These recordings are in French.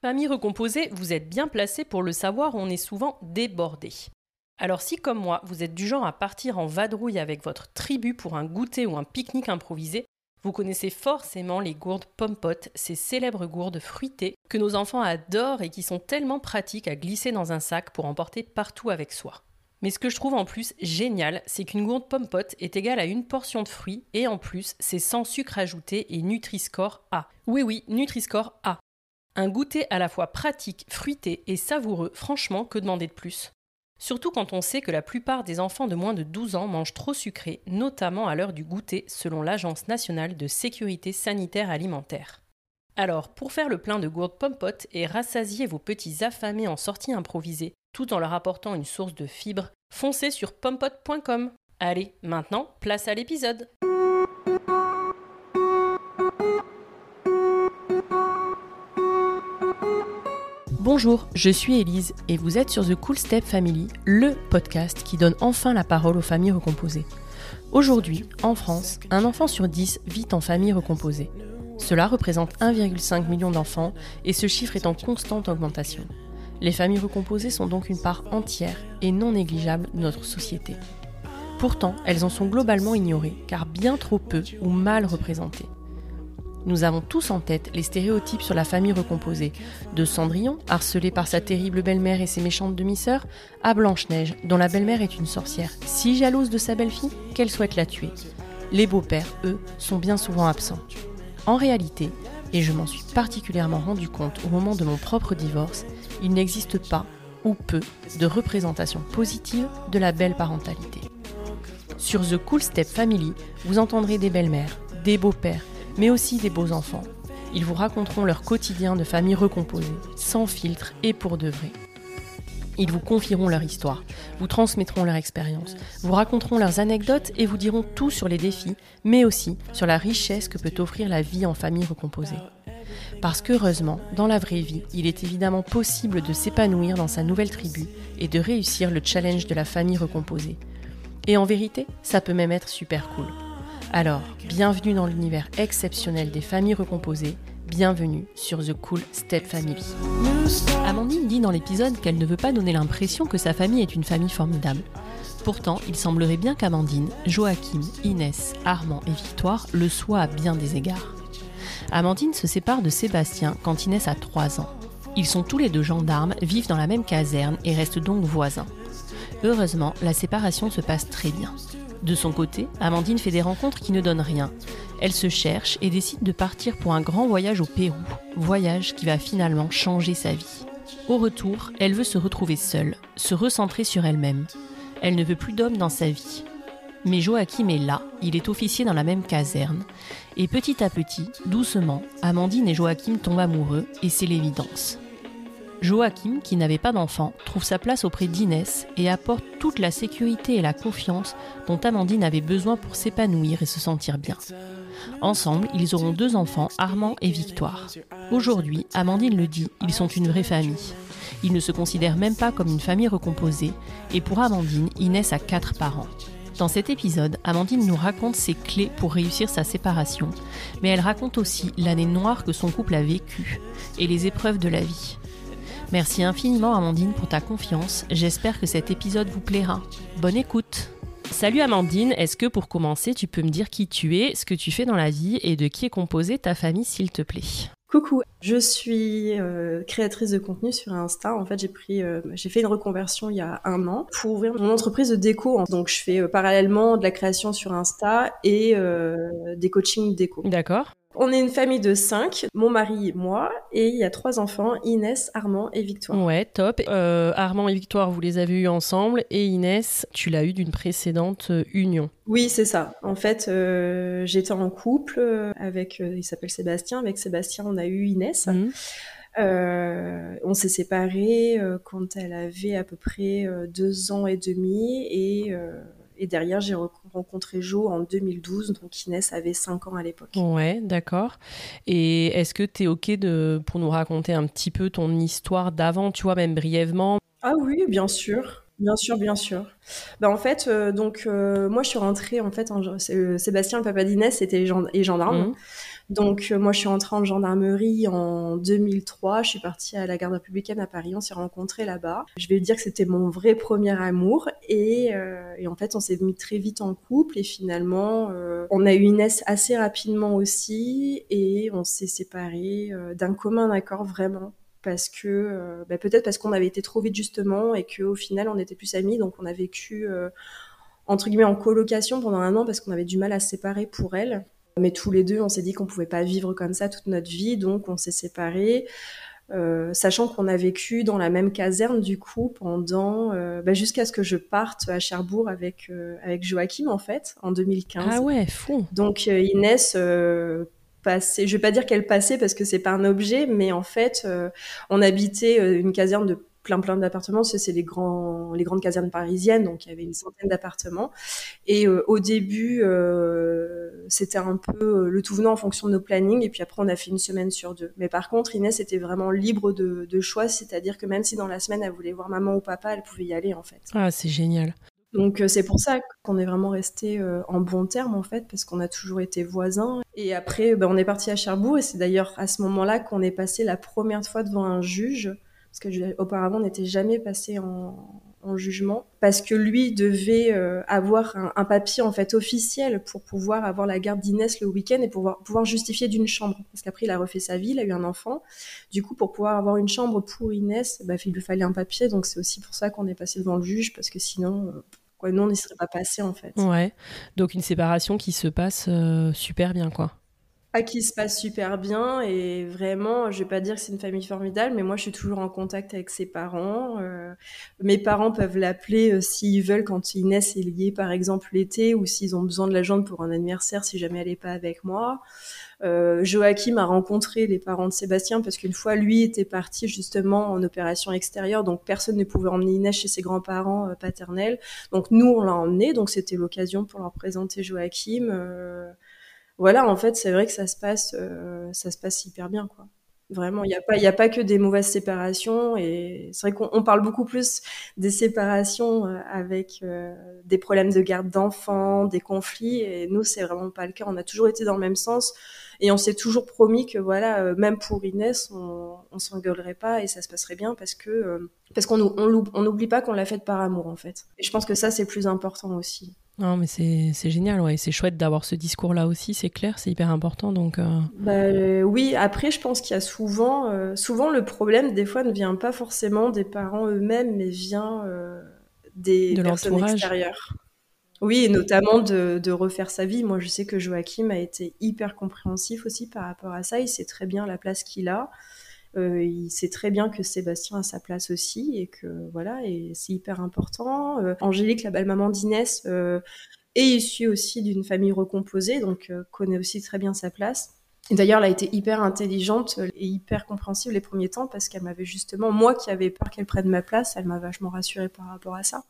Famille recomposée, vous êtes bien placé pour le savoir, on est souvent débordé. Alors si comme moi, vous êtes du genre à partir en vadrouille avec votre tribu pour un goûter ou un pique-nique improvisé, vous connaissez forcément les gourdes pompotes, ces célèbres gourdes fruitées que nos enfants adorent et qui sont tellement pratiques à glisser dans un sac pour emporter partout avec soi. Mais ce que je trouve en plus génial, c'est qu'une gourde pompote est égale à une portion de fruits et en plus, c'est sans sucre ajouté et Nutri-Score A. Oui oui, Nutri-Score A. Un goûter à la fois pratique, fruité et savoureux, franchement, que demander de plus? Surtout quand on sait que la plupart des enfants de moins de 12 ans mangent trop sucré, notamment à l'heure du goûter, selon l'Agence nationale de sécurité sanitaire alimentaire. Alors, pour faire le plein de gourdes pompotes et rassasier vos petits affamés en sortie improvisée, tout en leur apportant une source de fibres, foncez sur pompote.com. Allez, maintenant, place à l'épisode. Bonjour, je suis Élise et vous êtes sur The Cool Step Family, le podcast qui donne enfin la parole aux familles recomposées. Aujourd'hui, en France, un enfant sur 10 vit en famille recomposée. Cela représente 1,5 million d'enfants et ce chiffre est en constante augmentation. Les familles recomposées sont donc une part entière et non négligeable de notre société. Pourtant, elles en sont globalement ignorées car bien trop peu ou mal représentées. Nous avons tous en tête les stéréotypes sur la famille recomposée, de Cendrillon, harcelé par sa terrible belle-mère et ses méchantes demi-sœurs, à Blanche-Neige, dont la belle-mère est une sorcière si jalouse de sa belle-fille qu'elle souhaite la tuer. Les beaux-pères, eux, sont bien souvent absents. En réalité, et je m'en suis particulièrement rendu compte au moment de mon propre divorce, il n'existe pas, ou peu, de représentation positive de la belle parentalité. Sur The Cool Step Family, vous entendrez des belles-mères, des beaux-pères, mais aussi des beaux enfants. Ils vous raconteront leur quotidien de famille recomposée, sans filtre et pour de vrai. Ils vous confieront leur histoire, vous transmettront leur expérience, vous raconteront leurs anecdotes et vous diront tout sur les défis, mais aussi sur la richesse que peut offrir la vie en famille recomposée. Parce qu'heureusement, dans la vraie vie, il est évidemment possible de s'épanouir dans sa nouvelle tribu et de réussir le challenge de la famille recomposée. Et en vérité, ça peut même être super cool. Alors, bienvenue dans l'univers exceptionnel des familles recomposées, bienvenue sur The Cool Step Family. Amandine dit dans l'épisode qu'elle ne veut pas donner l'impression que sa famille est une famille formidable. Pourtant, il semblerait bien qu'Amandine, Joachim, Inès, Armand et Victoire le soient à bien des égards. Amandine se sépare de Sébastien quand Inès a 3 ans. Ils sont tous les deux gendarmes, vivent dans la même caserne et restent donc voisins. Heureusement, la séparation se passe très bien. De son côté, Amandine fait des rencontres qui ne donnent rien. Elle se cherche et décide de partir pour un grand voyage au Pérou, voyage qui va finalement changer sa vie. Au retour, elle veut se retrouver seule, se recentrer sur elle-même. Elle ne veut plus d'homme dans sa vie. Mais Joachim est là, il est officier dans la même caserne, et petit à petit, doucement, Amandine et Joachim tombent amoureux, et c'est l'évidence. Joachim, qui n'avait pas d'enfant, trouve sa place auprès d'Inès et apporte toute la sécurité et la confiance dont Amandine avait besoin pour s'épanouir et se sentir bien. Ensemble, ils auront deux enfants, Armand et Victoire. Aujourd'hui, Amandine le dit, ils sont une vraie famille. Ils ne se considèrent même pas comme une famille recomposée, et pour Amandine, Inès a quatre parents. Dans cet épisode, Amandine nous raconte ses clés pour réussir sa séparation, mais elle raconte aussi l'année noire que son couple a vécue et les épreuves de la vie. Merci infiniment Amandine pour ta confiance. J'espère que cet épisode vous plaira. Bonne écoute. Salut Amandine, est-ce que pour commencer tu peux me dire qui tu es, ce que tu fais dans la vie et de qui est composée ta famille s'il te plaît? Coucou, je suis euh, créatrice de contenu sur Insta. En fait, j'ai pris, euh, j'ai fait une reconversion il y a un an pour ouvrir mon entreprise de déco. Donc, je fais euh, parallèlement de la création sur Insta et des coachings déco. D'accord. On est une famille de cinq, mon mari, moi, et il y a trois enfants, Inès, Armand et Victoire. Ouais, top. Euh, Armand et Victoire, vous les avez eus ensemble, et Inès, tu l'as eu d'une précédente euh, union. Oui, c'est ça. En fait, euh, j'étais en couple avec, il s'appelle Sébastien, avec Sébastien, on a eu Inès. Mhm. on s'est séparés quand elle avait à peu près deux ans et demi et et derrière, j'ai rencontré Jo en 2012, donc Inès avait 5 ans à l'époque. Ouais, d'accord. Et est-ce que tu es OK de, pour nous raconter un petit peu ton histoire d'avant, tu vois, même brièvement? Ah oui, bien sûr. Bien sûr, bien sûr. Ben, en fait, euh, donc euh, moi je suis rentrée en fait, en, euh, Sébastien, le papa d'Inès, était gendarme. Mmh. Donc moi je suis entrée en gendarmerie en 2003, je suis partie à la garde républicaine à Paris, on s'est rencontrés là-bas. Je vais dire que c'était mon vrai premier amour. Et, et en fait on s'est mis très vite en couple. Et finalement on a eu Inès assez rapidement aussi. Et on s'est séparés d'un commun accord vraiment. Parce que euh, bah, peut-être parce qu'on avait été trop vite justement et qu'au final on était plus amis. Donc on a vécu euh, entre guillemets en colocation pendant un an parce qu'on avait du mal à se séparer pour elle mais tous les deux on s'est dit qu'on pouvait pas vivre comme ça toute notre vie donc on s'est séparés euh, sachant qu'on a vécu dans la même caserne du coup pendant bah, jusqu'à ce que je parte à Cherbourg avec avec Joachim en fait en 2015 ah ouais fou. Donc Inès je je vais pas dire qu'elle passait parce que c'est pas un objet, mais en fait, euh, on habitait euh, une caserne de plein plein d'appartements. C'est les grands, les grandes casernes parisiennes, donc il y avait une centaine d'appartements. Et euh, au début, c'était un peu le tout venant en fonction de nos plannings. Et puis après, on a fait une semaine sur deux. Mais par contre, Inès était vraiment libre de, de choix, c'est-à-dire que même si dans la semaine elle voulait voir maman ou papa, elle pouvait y aller en fait. Ah, c'est génial. Donc euh, c'est pour ça qu'on est vraiment resté euh, en bon terme en fait, parce qu'on a toujours été voisins. Et après, ben, on est parti à Cherbourg et c'est d'ailleurs à ce moment-là qu'on est passé la première fois devant un juge, parce que auparavant on n'était jamais passé en, en jugement parce que lui devait euh, avoir un, papier en fait officiel pour pouvoir avoir la garde d'Inès le week-end et pouvoir pouvoir justifier d'une chambre parce qu'après il a refait sa vie, il a eu un enfant. Du coup pour pouvoir avoir une chambre pour Inès, bah, il lui fallait un papier donc c'est aussi pour ça qu'on est passé devant le juge parce que sinon euh, quoi, non on n'y serait pas passé en fait. Ouais. Donc une séparation qui se passe euh, super bien quoi qui se passe super bien et vraiment, je vais pas dire que c'est une famille formidable, mais moi je suis toujours en contact avec ses parents. Euh, mes parents peuvent l'appeler euh, s'ils veulent quand Inès est liée par exemple l'été ou s'ils ont besoin de la jambe pour un anniversaire si jamais elle est pas avec moi. Euh, Joachim a rencontré les parents de Sébastien parce qu'une fois lui était parti justement en opération extérieure, donc personne ne pouvait emmener Inès chez ses grands-parents paternels. Donc nous on l'a emmené, donc c'était l'occasion pour leur présenter Joachim voilà, en fait, c'est vrai que ça se passe, euh, ça se passe hyper bien, quoi. Vraiment, il n'y a pas, il a pas que des mauvaises séparations et c'est vrai qu'on parle beaucoup plus des séparations euh, avec euh, des problèmes de garde d'enfants, des conflits et nous c'est vraiment pas le cas. On a toujours été dans le même sens et on s'est toujours promis que voilà, même pour Inès, on, on s'engueulerait pas et ça se passerait bien parce que parce qu'on on n'oublie pas qu'on l'a fait par amour en fait. Et je pense que ça c'est plus important aussi. Non, mais c'est génial, ouais. C'est chouette d'avoir ce discours-là aussi, c'est clair, c'est hyper important. Donc, euh. bah, euh, oui, après, je pense qu'il y a souvent, euh, souvent le problème, des fois, ne vient pas forcément des parents eux-mêmes, mais vient des de personnes extérieures. Oui, et notamment de, de, refaire sa vie. Moi, je sais que Joachim a été hyper compréhensif aussi par rapport à ça. Il sait très bien la place qu'il a. Euh, il sait très bien que Sébastien a sa place aussi et que voilà, et c'est hyper important. Euh, Angélique, la belle-maman d'Inès, euh, est issue aussi d'une famille recomposée, donc connaît aussi très bien sa place. D'ailleurs, elle a été hyper intelligente et hyper compréhensive les premiers temps parce qu'elle m'avait justement, moi qui avais peur qu'elle prenne ma place, elle m'a vachement rassurée par rapport à ça.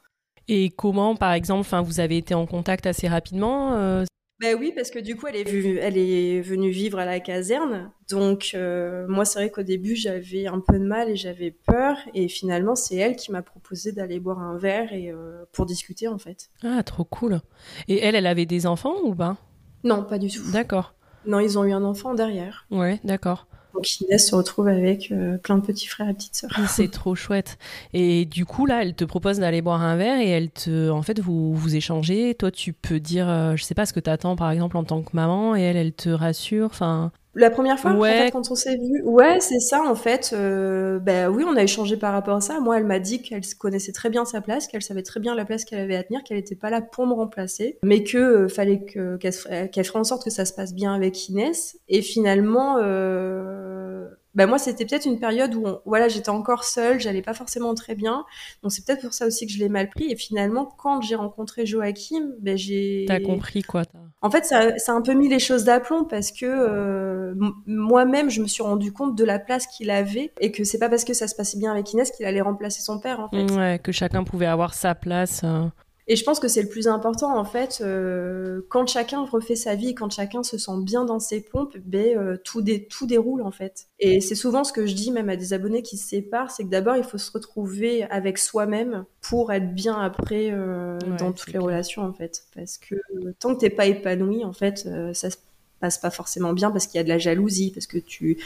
Et comment, par exemple, vous avez été en contact assez rapidement ben oui, parce que du coup, elle est, vue, elle est venue vivre à la caserne. Donc, euh, moi, c'est vrai qu'au début, j'avais un peu de mal et j'avais peur. Et finalement, c'est elle qui m'a proposé d'aller boire un verre et euh, pour discuter, en fait. Ah, trop cool. Et elle, elle avait des enfants ou pas? Non, pas du tout. D'accord. Non, ils ont eu un enfant derrière. Ouais, d'accord. Donc se retrouve avec euh, plein de petits frères et petites sœurs. C'est trop chouette. Et du coup, là, elle te propose d'aller boire un verre et elle te, en fait, vous vous échangez. Toi, tu peux dire, euh, je sais pas ce que tu attends, par exemple, en tant que maman, et elle, elle te rassure. Enfin, la première fois, quand on s'est vu, ouais, c'est ça en fait. Euh, ben oui, on a échangé par rapport à ça. Moi, elle m'a dit qu'elle connaissait très bien sa place, qu'elle savait très bien la place qu'elle avait à tenir, qu'elle n'était pas là pour me remplacer, mais que euh, fallait que qu'elle ferait en sorte que ça se passe bien avec Inès. Et finalement, euh, bah moi c'était peut-être une période où voilà j'étais encore seule, j'allais pas forcément très bien, donc c'est peut-être pour ça aussi que je l'ai mal pris. Et finalement quand j'ai rencontré Joachim, ben j'ai. T'as compris quoi En fait ça, ça, a un peu mis les choses d'aplomb parce que euh, moi-même je me suis rendu compte de la place qu'il avait et que c'est pas parce que ça se passait bien avec Inès qu'il allait remplacer son père en fait. Ouais, que chacun pouvait avoir sa place. Euh. Et je pense que c'est le plus important en fait. Euh, quand chacun refait sa vie, quand chacun se sent bien dans ses pompes, ben, euh, tout, tout déroule en fait. Et c'est souvent ce que je dis même à des abonnés qui se séparent, c'est que d'abord il faut se retrouver avec soi-même pour être bien après euh, dans toutes les relations en fait. Parce que tant que t'es pas épanoui en fait, ça passe pas forcément bien parce qu'il y a de la jalousie, parce que tu,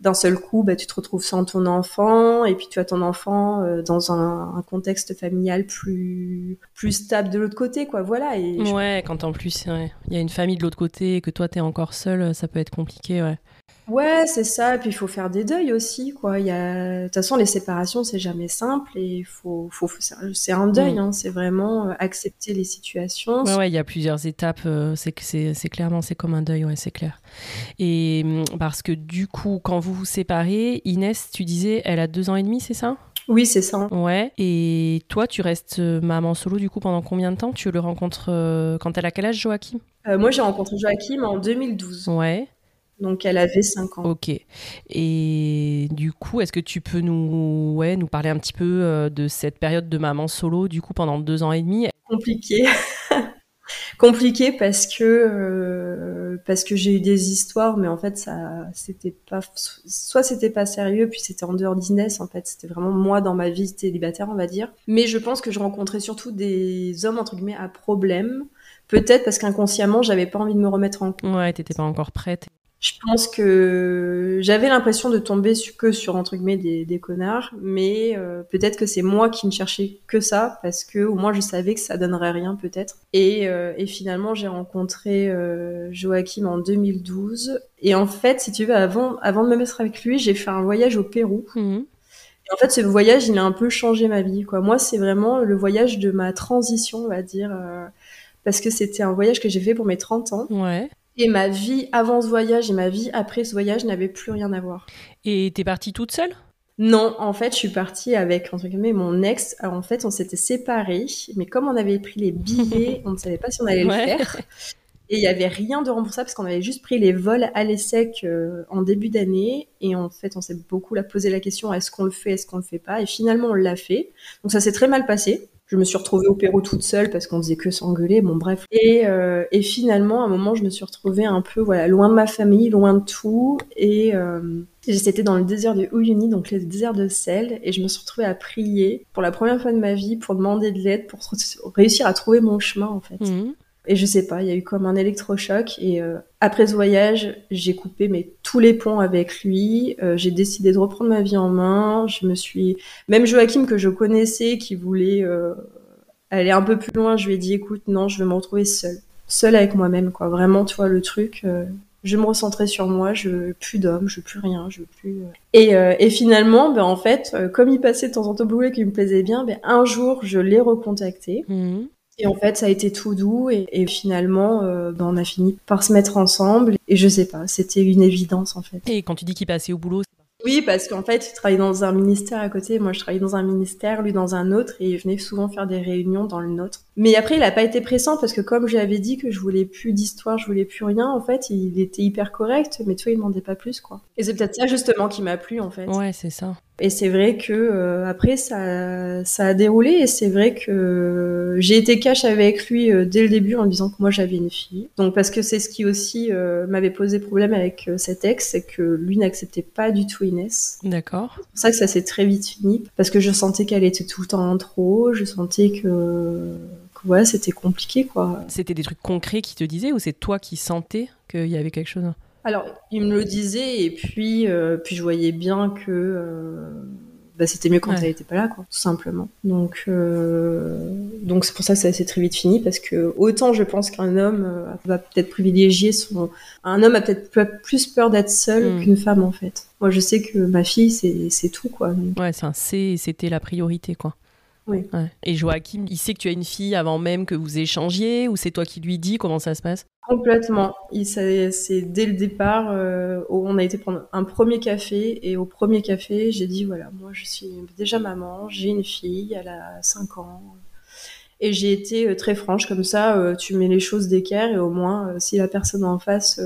d'un seul coup, bah, tu te retrouves sans ton enfant, et puis tu as ton enfant euh, dans un, contexte familial plus, plus stable de l'autre côté, quoi. Voilà. Ouais, quand en plus, il y a une famille de l'autre côté et que toi, tu es encore seul, ça peut être compliqué, ouais. Ouais, c'est ça. Et puis il faut faire des deuils aussi, quoi. Il y a, de toute façon, les séparations, c'est jamais simple et faut, faut, c'est un deuil. Mm. Hein. C'est vraiment euh, accepter les situations. Ouais, ouais, il y a plusieurs étapes. Euh, c'est c'est, c'est clairement, c'est comme un deuil, ouais, c'est clair. Et mm, parce que du coup, quand vous vous séparez, Inès, tu disais, elle a deux ans et demi, c'est ça? Oui, c'est ça. Ouais. Et toi, tu restes euh, maman solo du coup pendant combien de temps? Tu le rencontres quand elle a quel âge, Joachim? Moi, j'ai rencontré Joachim en 2012. Ouais. Donc elle avait 5 ans. Ok. Et du coup, est-ce que tu peux nous, ouais, nous parler un petit peu euh, de cette période de maman solo, du coup, pendant deux ans et demi? Compliqué. Compliqué parce que, euh, parce que j'ai eu des histoires, mais en fait, ça, c'était pas, soit c'était pas sérieux, puis c'était en dehors d'Inès, en fait. C'était vraiment moi dans ma vie célibataire, on va dire. Mais je pense que je rencontrais surtout des hommes, entre guillemets, à problème. Peut-être parce qu'inconsciemment, j'avais pas envie de me remettre en couple. Ouais, t'étais pas encore prête. Je pense que j'avais l'impression de tomber que sur entre guillemets des, des connards, mais euh, peut-être que c'est moi qui ne cherchais que ça parce que au moins je savais que ça donnerait rien peut-être. Et, euh, et finalement j'ai rencontré euh, Joachim en 2012 et en fait si tu veux avant avant de me mettre avec lui j'ai fait un voyage au Pérou. Mhm. Et en fait, ce voyage, il a un peu changé ma vie. Quoi. Moi, c'est vraiment le voyage de ma transition, on va dire, parce que c'était un voyage que j'ai fait pour mes 30 ans. Ouais. Et ma vie avant ce voyage et ma vie après ce voyage n'avaient plus rien à voir. Et t'es partie toute seule? Non, en fait, je suis partie avec entre guillemets mon ex. Alors, en fait, on s'était séparés, mais comme on avait pris les billets, on ne savait pas si on allait le faire. Et il n'y avait rien de remboursable parce qu'on avait juste pris les vols à l'ESSEC euh, en début d'année. Et en fait, on s'est beaucoup posé la question est-ce qu'on le fait, est-ce qu'on le fait pas? Et finalement, on l'a fait. Donc ça s'est très mal passé. Je me suis retrouvée au Pérou toute seule parce qu'on faisait que s'engueuler. Bon, bref. Et, euh, et, finalement, à un moment, je me suis retrouvée un peu, voilà, loin de ma famille, loin de tout. Et euh, j'étais dans le désert de Uyuni, donc le désert de sel. Et je me suis retrouvée à prier pour la première fois de ma vie, pour demander de l'aide, pour réussir à trouver mon chemin, en fait. Mmh. Et je sais pas, il y a eu comme un électrochoc. Et euh, après ce voyage, j'ai coupé mais, tous les ponts avec lui. Euh, j'ai décidé de reprendre ma vie en main. Je me suis. Même Joachim, que je connaissais, qui voulait euh, aller un peu plus loin, je lui ai dit écoute, non, je vais me retrouver seule. Seule avec moi-même, quoi. Vraiment, tu vois, le truc. je vais me recentrer sur moi, je veux plus d'hommes, je veux plus rien, je veux plus. Et, et finalement, ben, en fait, comme il passait de temps en temps boulot et qu'il me plaisait bien, ben, un jour, je l'ai recontacté. Mmh. Et en fait, ça a été tout doux et, finalement, euh, ben, on a fini par se mettre ensemble. Et je sais pas, c'était une évidence en fait. Et quand tu dis qu'il passait au boulot, oui, parce qu'en fait, il travaillait dans un ministère à côté. Moi, je travaillais dans un ministère, lui dans un autre, et il venait souvent faire des réunions dans le nôtre. Mais après, il a pas été pressant parce que comme j'avais dit que je voulais plus d'histoire, je voulais plus rien, en fait, il était hyper correct, mais tu vois, il demandait pas plus, quoi. Et c'est peut-être ça justement qui m'a plu, en fait. Ouais, c'est ça. Et c'est vrai que euh, après ça, ça a déroulé et c'est vrai que j'ai été cash avec lui euh, dès le début en disant que moi j'avais une fille. Donc parce que c'est ce qui aussi euh, m'avait posé problème avec cet ex, c'est que lui n'acceptait pas du tout Inès. D'accord. C'est pour ça que ça s'est très vite fini parce que je sentais qu'elle était tout le temps en trop, je sentais que ouais, c'était compliqué quoi. C'était des trucs concrets qui te disaient ou c'est toi qui sentais qu'il y avait quelque chose? Alors, il me le disait, et puis, euh, puis je voyais bien que euh, bah, c'était mieux quand elle n'était pas là, quoi, tout simplement. Donc, euh, donc c'est pour ça que ça s'est très vite fini, parce que autant je pense qu'un homme va peut-être privilégier son. Un homme a peut-être plus peur d'être seul mm. qu'une femme, en fait. Moi, je sais que ma fille, c'est tout, quoi. Ouais, c'est c'était la priorité, quoi. Oui. Et Joachim, il sait que tu as une fille avant même que vous échangiez ou c'est toi qui lui dis comment ça se passe? Complètement. C'est dès le départ, euh, on a été prendre un premier café et au premier café, j'ai dit voilà, moi je suis déjà maman, j'ai une fille, elle a 5 ans. Et j'ai été euh, très franche comme ça, euh, tu mets les choses d'équerre et au moins si la personne en face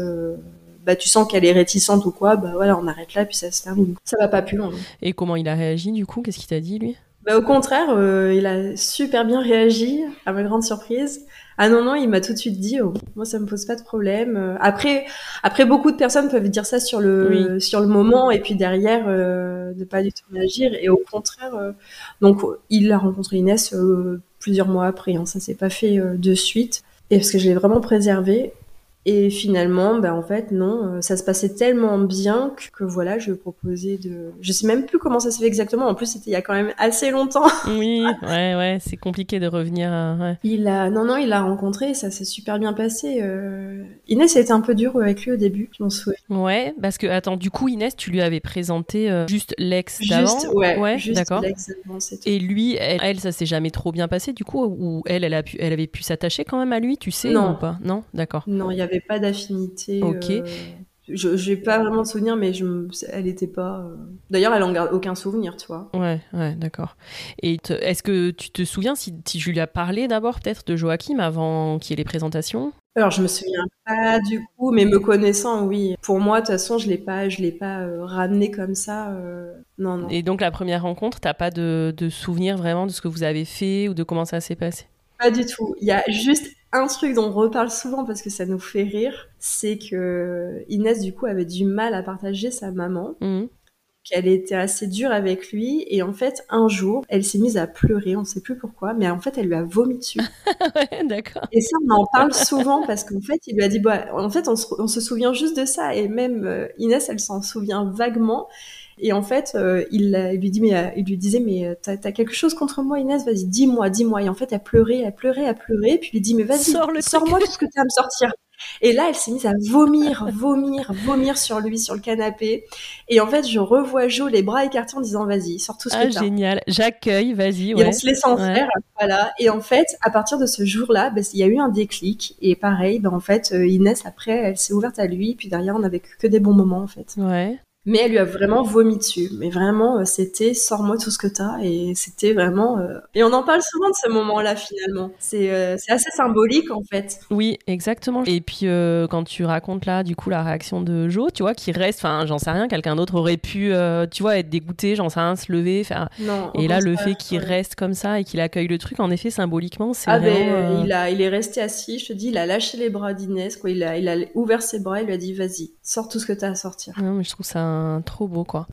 bah, tu sens qu'elle est réticente ou quoi, bah voilà, on arrête là puis ça se termine. Ça va pas plus loin. Et comment il a réagi du coup? Qu'est-ce qu'il t'a dit lui? Bah, au contraire, euh, il a super bien réagi, à ma grande surprise. Ah non, non, il m'a tout de suite dit, oh, moi ça me pose pas de problème. Euh, après, après beaucoup de personnes peuvent dire ça sur le, sur le moment et puis derrière euh, ne pas du tout réagir. Et au contraire, euh, donc il a rencontré Inès plusieurs mois après, hein, ça s'est pas fait de suite. Et parce que je l'ai vraiment préservé. Et finalement, ben en fait, non, euh, ça se passait tellement bien que, voilà, je proposé de. Je sais même plus comment ça s'est fait exactement. En plus, c'était il y a quand même assez longtemps. Oui, ouais, ouais, c'est compliqué de revenir. Ouais. Il a, non, non, il l'a rencontré, ça s'est super bien passé. Euh... Inès a été un peu dur avec lui au début, je m'en souviens. Ouais, parce que attends, du coup, Inès, tu lui avais présenté euh, juste l'ex d'avant? Juste, ouais, ouais d'accord. Et lui, elle, elle ça s'est jamais trop bien passé, du coup, ou elle, elle a pu, elle avait pu s'attacher quand même à lui, tu sais non. ou pas? Non, d'accord. Non, il y avait pas d'affinité. Ok. Euh, je n'ai pas vraiment de souvenir, mais je, elle n'était pas. Euh, d'ailleurs, elle en garde aucun souvenir, tu vois. Ouais, ouais, d'accord. Et est-ce que tu te souviens si, si ai parlé d'abord peut-être de Joachim avant qu'il y ait les présentations? Alors je me souviens pas du coup, mais me connaissant, oui. Pour moi, de toute façon, je l'ai pas, je l'ai pas euh, ramené comme ça. Euh, non, non. Et donc la première rencontre, t'as pas de, de souvenir vraiment de ce que vous avez fait ou de comment ça s'est passé? Pas du tout. Il y a juste un truc dont on reparle souvent parce que ça nous fait rire, c'est que Inès du coup avait du mal à partager sa maman. Mmh. qu'elle était assez dure avec lui et en fait un jour elle s'est mise à pleurer on sait plus pourquoi mais en fait elle lui a vomi dessus ouais, d'accord et ça on en parle souvent parce qu'en fait il lui a dit bah en fait on se, on se souvient juste de ça et même euh, Inès elle s'en souvient vaguement et en fait, euh, il, il, lui dit, mais, euh, il lui disait, mais euh, t'as as quelque chose contre moi, Inès? Vas-y, dis-moi, dis-moi. Et en fait, elle pleurait, elle pleurait, elle pleurait. Puis il lui dit, mais vas-y, Sors-moi sors tout ce que tu as à me sortir. Et là, elle s'est mise à vomir, vomir, vomir sur lui, sur le canapé. Et en fait, je revois Jo les bras écartés en disant, vas-y, sors tout ce ah, que tu as. génial. J'accueille, vas-y. Ouais. Et on se laisse en ouais. faire, voilà. Et en fait, à partir de ce jour-là, bah, il y a eu un déclic. Et pareil, bah, en fait, Inès, après, elle s'est ouverte à lui. Puis derrière, on n'avait que des bons moments, en fait. Ouais mais elle lui a vraiment vomi dessus. Mais vraiment, c'était sors-moi tout ce que t'as. Et c'était vraiment. Euh... Et on en parle souvent de ce moment-là, finalement. C'est euh, assez symbolique, en fait. Oui, exactement. Et puis, euh, quand tu racontes là, du coup, la réaction de Jo, tu vois, qui reste, enfin, j'en sais rien, quelqu'un d'autre aurait pu, euh, tu vois, être dégoûté, j'en sais rien, se lever, faire. Non, et là, le fait qu'il ouais. reste comme ça et qu'il accueille le truc, en effet, symboliquement, c'est. Ah, vraiment, ben, il, a, il est resté assis, je te dis, il a lâché les bras d'Inès, quoi. Il a, il a ouvert ses bras, il lui a dit, vas-y, sors tout ce que t'as à sortir. Non, mais je trouve ça trop beau, quoi.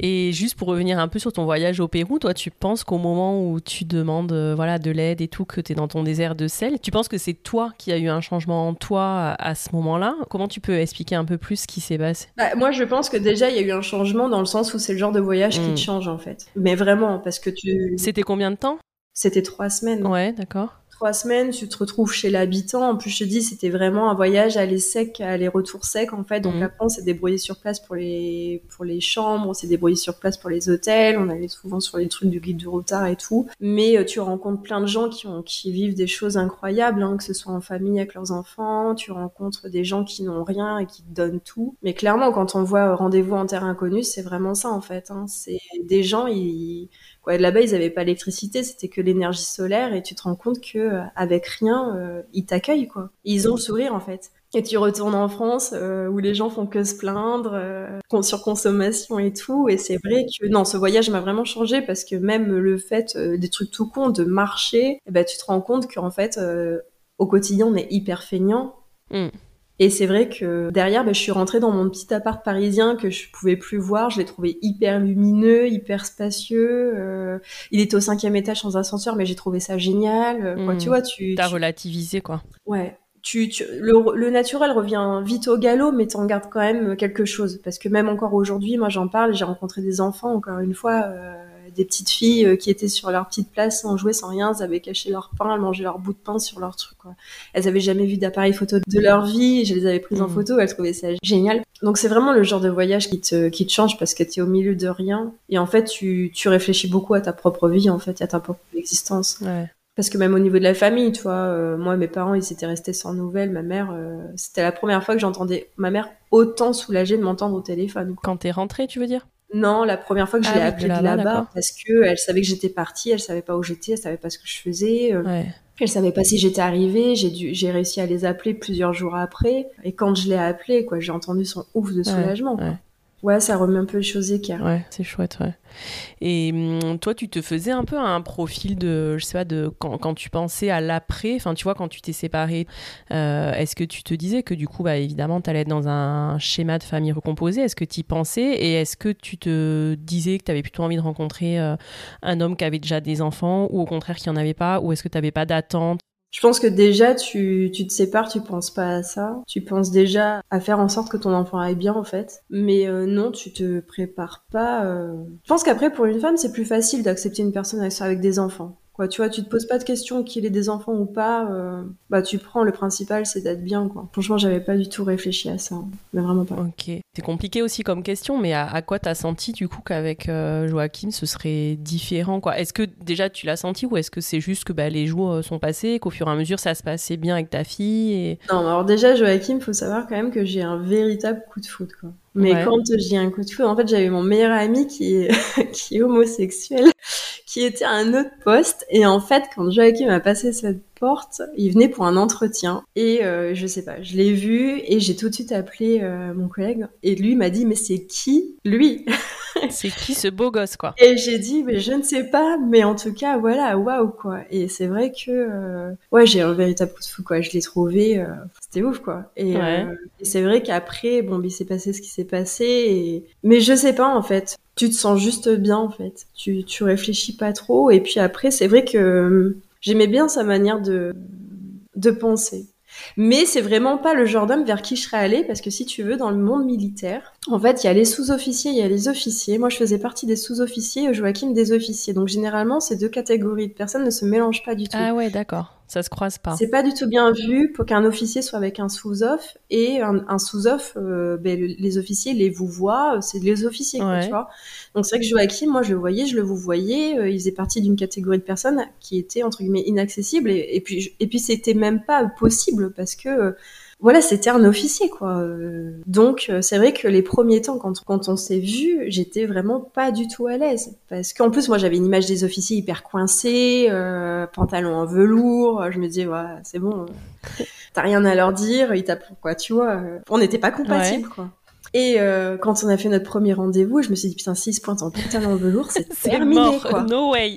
Et juste pour revenir un peu sur ton voyage au Pérou, toi, tu penses qu'au moment où tu demandes euh, voilà, de l'aide et tout, que tu es dans ton désert de sel, tu penses que c'est toi qui a eu un changement en toi à, à ce moment-là? Comment tu peux expliquer un peu plus ce qui s'est passé? Bah, Moi, je pense que déjà, il y a eu un changement dans le sens où c'est le genre de voyage mmh. qui te change, en fait. Mais vraiment, parce que tu... C'était combien de temps? C'était trois semaines. Ouais, d'accord trois semaines, tu te retrouves chez l'habitant. En plus, je te dis, c'était vraiment un voyage aller sec, aller-retour sec, en fait. Donc, mmh. après, on s'est débrouillé sur place pour les, pour les chambres, on s'est débrouillé sur place pour les hôtels, on allait souvent sur les trucs du guide du retard et tout. Mais euh, tu rencontres plein de gens qui, ont, qui vivent des choses incroyables, hein, que ce soit en famille avec leurs enfants, tu rencontres des gens qui n'ont rien et qui te donnent tout. Mais clairement, quand on voit Rendez-vous en terre inconnue, c'est vraiment ça, en fait. Hein. C'est des gens, ils là-bas ils avaient pas l'électricité c'était que l'énergie solaire et tu te rends compte que euh, avec rien euh, ils t'accueillent quoi. Ils ont le sourire en fait. Et tu retournes en France euh, où les gens font que se plaindre euh, sur consommation et tout et c'est vrai que non ce voyage m'a vraiment changé parce que même le fait des trucs tout cons de marcher eh ben tu te rends compte qu'en fait au quotidien on est hyper feignant. Mm. Et c'est vrai que derrière, bah, je suis rentrée dans mon petit appart parisien que je pouvais plus voir. Je l'ai trouvé hyper lumineux, hyper spacieux. Euh, il était au cinquième étage sans ascenseur, mais j'ai trouvé ça génial. Quoi, Mmh. tu vois, tu. T'as tu- relativisé, quoi. Ouais. Tu, tu- le, le naturel revient vite au galop, mais t'en gardes quand même quelque chose. Parce que même encore aujourd'hui, moi j'en parle, j'ai rencontré des enfants, encore une fois, euh, des petites filles euh, qui étaient sur leur petite place sans jouer, sans rien, elles avaient caché leur pain, elles mangeaient leur bout de pain sur leur truc. Quoi. Elles avaient jamais vu d'appareil photo de leur vie, je les avais prises en Mhm. photo, elles trouvaient ça génial. Donc c'est vraiment le genre de voyage qui te, qui te change parce que t'es au milieu de rien. Et en fait, tu, tu réfléchis beaucoup à ta propre vie, en fait, à ta propre existence. Ouais. Parce que même au niveau de la famille, tu vois, euh, moi, mes parents, ils étaient restés sans nouvelles. Ma mère, euh, c'était la première fois que j'entendais ma mère autant soulagée de m'entendre au téléphone. quoi. Quand t'es rentrée, tu veux dire? Non, la première fois que je Ah l'ai appelée de là-bas, parce que elle savait que j'étais partie, elle savait pas où j'étais, elle savait pas ce que je faisais. euh, Ouais. elle savait pas si j'étais arrivée, j'ai dû, j'ai réussi à les appeler plusieurs jours après. Et quand je l'ai appelée, quoi, j'ai entendu son ouf de soulagement. ouais. Ouais, ça remet un peu les choses équerres. Ouais, c'est chouette, ouais. Et hum, toi, tu te faisais un peu un profil de, je sais pas, de quand, tu pensais à l'après, enfin, tu vois, quand tu t'es séparé, euh, est-ce que tu te disais que du coup, bah, évidemment, tu allais être dans un schéma de famille recomposée Est-ce que tu y pensais? Et est-ce que tu te disais que tu avais plutôt envie de rencontrer euh, un homme qui avait déjà des enfants ou au contraire qui en avait pas? Ou est-ce que tu n'avais pas d'attente? Je pense que déjà, tu, tu te sépares, tu penses pas à ça. Tu penses déjà à faire en sorte que ton enfant aille bien, en fait. Mais euh, non, tu te prépares pas. Euh. Je pense qu'après, pour une femme, c'est plus facile d'accepter une personne avec des enfants. Quoi, tu vois, tu te poses pas de questions qu'il ait des enfants ou pas. Euh, bah, tu prends le principal, c'est d'être bien, quoi. Franchement, j'avais pas du tout réfléchi à ça, hein. mais vraiment pas. Ok. C'est compliqué aussi comme question, mais à, quoi t'as senti du coup qu'avec euh, Joachim ce serait différent, quoi? Est-ce que déjà tu l'as senti ou est-ce que c'est juste que bah, les jours euh, sont passés, qu'au fur et à mesure ça se passait bien avec ta fille et... Non, alors déjà Joachim, faut savoir quand même que j'ai un véritable coup de foot, quoi. Mais quand j'ai un coup de foot, en fait, j'avais mon meilleur ami qui est, qui est homosexuel qui était à un autre poste. Et en fait, quand Joachim a passé cette porte, il venait pour un entretien. Et euh, je sais pas, je l'ai vu et j'ai tout de suite appelé euh, mon collègue. Et lui m'a dit, mais c'est qui lui? C'est qui ce beau gosse, quoi? Et j'ai dit, mais je ne sais pas, mais en tout cas, voilà, waouh, quoi. Et c'est vrai que, euh, ouais, j'ai un véritable coup de fou, quoi. Je l'ai trouvé, c'était ouf, quoi. Et, et c'est vrai qu'après, bon, il s'est passé ce qui s'est passé. Et... Mais je sais pas, en fait tu te sens juste bien en fait. Tu, tu réfléchis pas trop. Et puis après, c'est vrai que euh, j'aimais bien sa manière de, de penser. Mais c'est vraiment pas le genre d'homme vers qui je serais allée parce que si tu veux, dans le monde militaire, en fait, il y a les sous-officiers, il y a les officiers. Moi, je faisais partie des sous-officiers, Joachim des officiers. Donc généralement, ces deux catégories de personnes ne se mélangent pas du tout. Ah ouais, d'accord. Ça se croise pas. C'est pas du tout bien vu pour qu'un officier soit avec un sous-off et un, sous-off, euh, ben, les officiers les vous voient, c'est les officiers, quoi, tu vois. Donc c'est vrai que Joachim, moi je le voyais, je le vous voyais, euh, il faisait partie d'une catégorie de personnes qui étaient entre guillemets inaccessibles et, et puis et puis c'était même pas possible parce que voilà, c'était un officier, quoi. Donc, euh, c'est vrai que les premiers temps, quand, quand on s'est vu, j'étais vraiment pas du tout à l'aise. Parce qu'en plus, moi, j'avais une image des officiers hyper coincés, euh, pantalon en velours. Je me disais, ouais, c'est bon, t'as rien à leur dire, ils tapent quoi, tu vois. On n'était pas compatibles, quoi. Et euh, quand on a fait notre premier rendez-vous, je me suis dit putain, 6 points en pantalon en velours, c'est terminé mort. quoi. No way.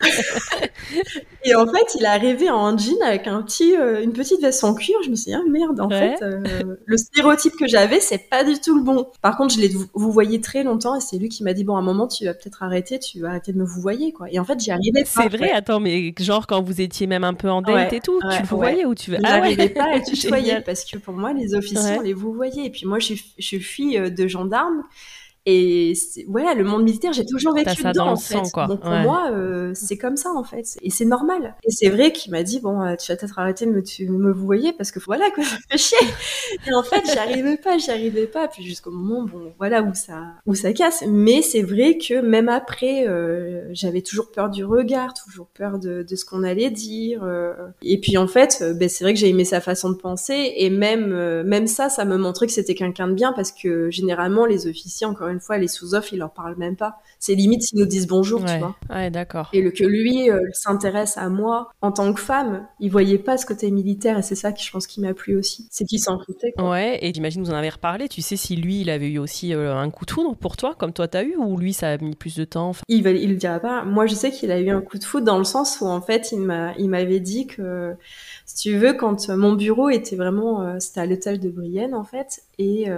et en fait, il est arrivé en jean avec un petit, euh, une petite veste en cuir. Je me suis dit ah merde, en fait, euh, le stéréotype que j'avais, c'est pas du tout le bon. Par contre, je l'ai vous voyez très longtemps et c'est lui qui m'a dit bon, à un moment, tu vas peut-être arrêter, tu vas arrêter de me vous voyez quoi. Et en fait, j'y arrivais pas. C'est vrai, attends, mais genre quand vous étiez même un peu en date et tout, tu le vous voyais ou tu veux J'arrivais pas à tutoyer parce que pour moi, les officiers, on les vous voyez. Et puis moi, je suis, je suis fille de gendarme. Et voilà, le monde militaire, j'ai toujours vécu dedans, en fait. Donc pour moi, euh, c'est comme ça en fait, et c'est normal. Et c'est vrai qu'il m'a dit bon, euh, tu vas peut-être arrêter de me, tu, me voyer parce que voilà quoi, ça fait chier. et en fait, j'arrivais pas, j'arrivais pas. Puis jusqu'au moment, bon, voilà où ça, où ça casse. Mais c'est vrai que même après, euh, j'avais toujours peur du regard, toujours peur de, de ce qu'on allait dire. et puis en fait, ben, c'est vrai que j'ai aimé sa façon de penser, et même, même ça, ça me montrait que c'était quelqu'un de bien parce que généralement les officiers, encore une une fois, les sous-offres, ils leur parlent même pas. C'est limite s'ils nous disent bonjour, tu vois. Ouais, d'accord. Et le, que lui euh, s'intéresse à moi en tant que femme, il voyait pas ce côté militaire et c'est ça qui, je pense, qui m'a plu aussi. C'est qu'il s'en foutait. Ouais, et j'imagine vous en avez reparlé. Tu sais si lui, il avait eu aussi euh, un coup de foudre pour toi, comme toi t'as eu, ou lui, ça a mis plus de temps Il, va, il le dira pas. Moi, je sais qu'il a eu un coup de foudre dans le sens où, en fait, il m'a, il m'avait dit que si tu veux, quand mon bureau était vraiment, euh, c'était à l'hôtel de Brienne en fait, et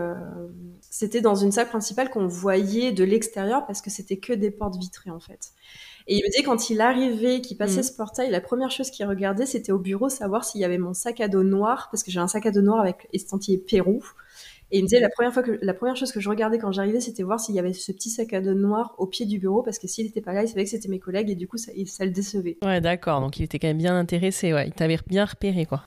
c'était dans une salle principale qu'on voyait de l'extérieur parce que c'était que des portes vitrées en fait. Et il me dit quand il arrivait, qu'il passait mmh. ce portail, la première chose qu'il regardait, c'était au bureau savoir s'il y avait mon sac à dos noir, parce que j'ai un sac à dos noir avec estampillé Pérou. Et il me disait la première fois que la première chose que je regardais quand j'arrivais, c'était voir s'il y avait ce petit sac à dos noir au pied du bureau, parce que s'il n'était pas là, il savait que c'était mes collègues et du coup ça, ça le décevait. Ouais, d'accord. Donc il était quand même bien intéressé. Ouais, il t'avait bien repéré quoi.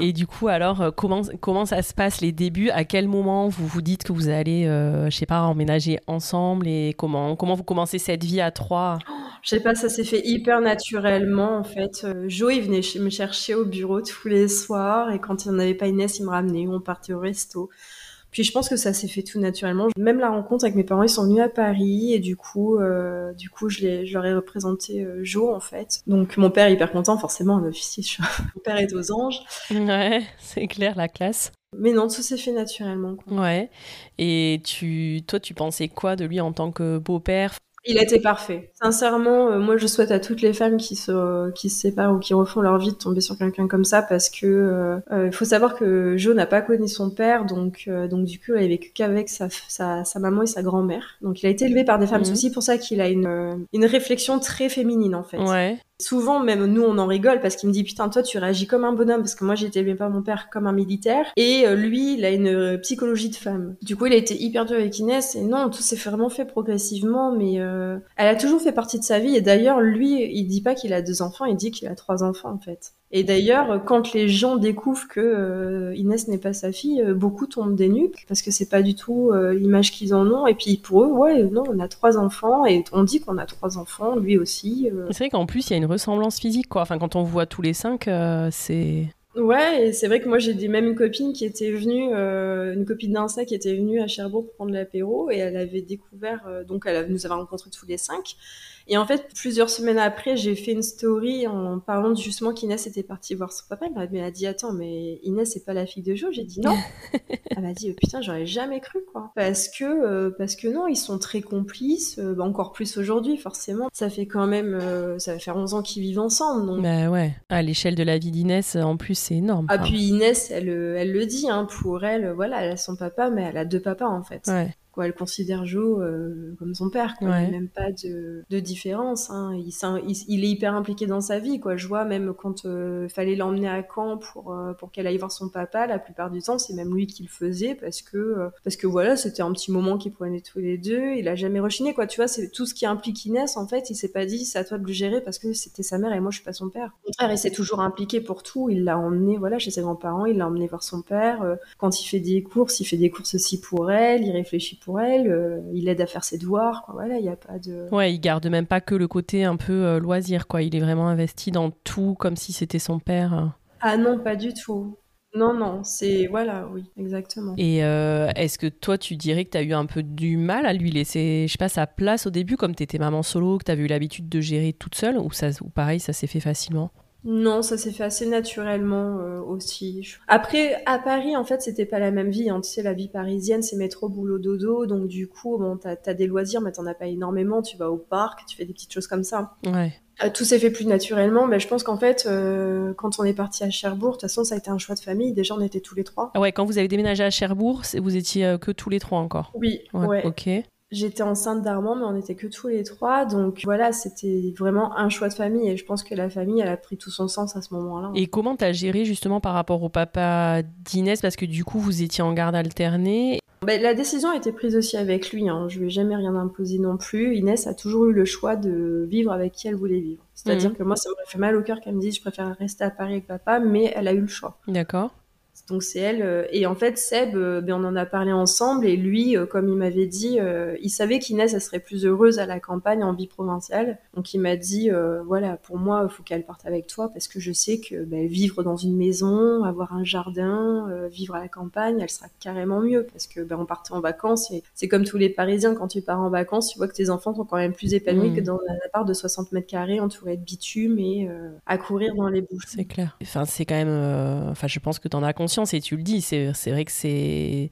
Et du coup, alors, euh, comment, comment ça se passe les débuts? À quel moment vous vous dites que vous allez, euh, je sais pas, emménager ensemble et comment, comment vous commencez cette vie à trois? Je sais pas, ça s'est fait hyper naturellement en fait. Euh, Joe, il venait me chercher au bureau tous les soirs et quand il n'y en avait pas Inès, il me ramenait. On partait au resto. Puis je pense que ça s'est fait tout naturellement. Même la rencontre avec mes parents, ils sont venus à Paris et du coup, euh, du coup, je, je leur ai représenté euh, Jo en fait. Donc mon père est hyper content, forcément, un officier. mon père est aux anges. Ouais, c'est clair la classe. Mais non, tout s'est fait naturellement. Ouais. Et tu, toi, tu pensais quoi de lui en tant que beau-père? Il a été parfait. Sincèrement, euh, moi je souhaite à toutes les femmes qui se qui se séparent ou qui refont leur vie de tomber sur quelqu'un comme ça parce que euh, euh, il faut savoir que Jo n'a pas connu son père donc donc du coup il a vécu qu'avec sa, sa, sa maman et sa grand-mère. Donc il a été élevé par des femmes. C'est mhm. aussi pour ça qu'il a une une réflexion très féminine en fait. Ouais. Souvent, même nous, on en rigole parce qu'il me dit putain, toi, tu réagis comme un bonhomme parce que moi, j'étais par mon père comme un militaire et euh, lui, il a une euh, psychologie de femme. Du coup, il a été hyper dur avec Inès et non, tout s'est vraiment fait progressivement, mais euh, elle a toujours fait partie de sa vie et d'ailleurs, lui, il dit pas qu'il a deux enfants, il dit qu'il a trois enfants en fait. Et d'ailleurs, quand les gens découvrent que Inès n'est pas sa fille, beaucoup tombent des nuques parce que c'est pas du tout l'image qu'ils en ont. Et puis pour eux, ouais, non, on a trois enfants et on dit qu'on a trois enfants, lui aussi. C'est vrai qu'en plus, il y a une ressemblance physique, quoi. Enfin, quand on voit tous les cinq, euh, c'est. Ouais, et c'est vrai que moi j'ai même une copine qui était venue, euh, une copine d'Insa qui était venue à Cherbourg pour prendre l'apéro et elle avait découvert, euh, donc elle nous avait rencontrés tous les cinq et en fait, plusieurs semaines après, j'ai fait une story en parlant justement qu'Inès était partie voir son papa. Elle m'a dit Attends, mais Inès, c'est pas la fille de Jo? J'ai dit non. Elle m'a dit Putain, j'aurais jamais cru, quoi. Parce que, euh, parce que non, ils sont très complices, euh, bah, encore plus aujourd'hui, forcément. Ça fait quand même, euh, ça va faire 11 ans qu'ils vivent ensemble. Donc... Bah ouais, à l'échelle de la vie d'Inès, en plus, c'est énorme. Ah, puis Inès, elle, elle le dit, hein, pour elle, voilà, elle a son papa, mais elle a deux papas, en fait. Ouais elle considère Joe euh, comme son père. Quoi. Il n'y a même pas de, différence. Hein. Il, est hyper impliqué dans sa vie. Quoi. Je vois même quand il euh, fallait l'emmener à Caen pour, euh, pour qu'elle aille voir son papa, la plupart du temps, c'est même lui qui le faisait parce que, parce que voilà, c'était un petit moment qu'ils prenaient tous les deux. Il a jamais rechiné. Quoi. Tu vois, c'est tout ce qui implique Inès. En fait, il s'est pas dit c'est à toi de le gérer parce que c'était sa mère et moi je suis pas son père. Au contraire, il s'est toujours impliqué pour tout. Il l'a emmené voilà, chez ses grands-parents, il l'a emmené voir son père. Quand il fait des courses, il fait des courses aussi pour elle, il réfléchit pour elle, euh, il aide à faire ses devoirs. Voilà, il n'y a pas de. Ouais, il garde même pas que le côté un peu euh, loisir, quoi. Il est vraiment investi dans tout comme si c'était son père. Ah non, pas du tout. Non, non, c'est. Voilà, oui, exactement. Et euh, est-ce que toi, tu dirais que tu as eu un peu du mal à lui laisser, je sais pas, sa place au début, comme tu étais maman solo, que tu avais eu l'habitude de gérer toute seule, ou, ça, ou pareil, ça s'est fait facilement? Non, ça s'est fait assez naturellement euh, aussi. Après, à Paris, en fait, c'était pas la même vie. Hein. Tu sais, la vie parisienne, c'est métro, boulot, dodo. Donc, du coup, bon, t'as as des loisirs, mais t'en as pas énormément. Tu vas au parc, tu fais des petites choses comme ça. Ouais. Euh, tout s'est fait plus naturellement, mais je pense qu'en fait, euh, quand on est parti à Cherbourg, de toute façon, ça a été un choix de famille. Déjà, on était tous les trois. Ah ouais, quand vous avez déménagé à Cherbourg, vous étiez que tous les trois encore Oui, ouais. Ok. J'étais enceinte d'Armand, mais on n'était que tous les trois. Donc voilà, c'était vraiment un choix de famille. Et je pense que la famille, elle a pris tout son sens à ce moment-là. Et comment t'as géré justement par rapport au papa d'Inès? Parce que du coup, vous étiez en garde alternée. Ben, la décision a été prise aussi avec lui. Hein. Je lui ai jamais rien imposé non plus. Inès a toujours eu le choix de vivre avec qui elle voulait vivre. C'est-à-dire mhm. que moi, ça m'aurait fait mal au cœur qu'elle me dise je préfère rester à Paris avec papa, mais elle a eu le choix. D'accord. Donc c'est elle. Euh, et en fait, Seb, euh, ben, on en a parlé ensemble. Et lui, euh, comme il m'avait dit, il savait qu'Inès, elle serait plus heureuse à la campagne en vie provinciale. Donc il m'a dit, voilà, pour moi, il faut qu'elle parte avec toi parce que je sais que ben, vivre dans une maison, avoir un jardin, vivre à la campagne, elle sera carrément mieux parce que ben, on partait en vacances. Et c'est comme tous les Parisiens, quand tu pars en vacances, tu vois que tes enfants sont quand même plus épanouis que mmh. dans un appart de 60 mètres carrés entouré de bitume et à courir dans les bouches. C'est clair. Enfin, c'est quand même. Enfin, je pense que tu en as conscience et tu le dis. C'est vrai que c'est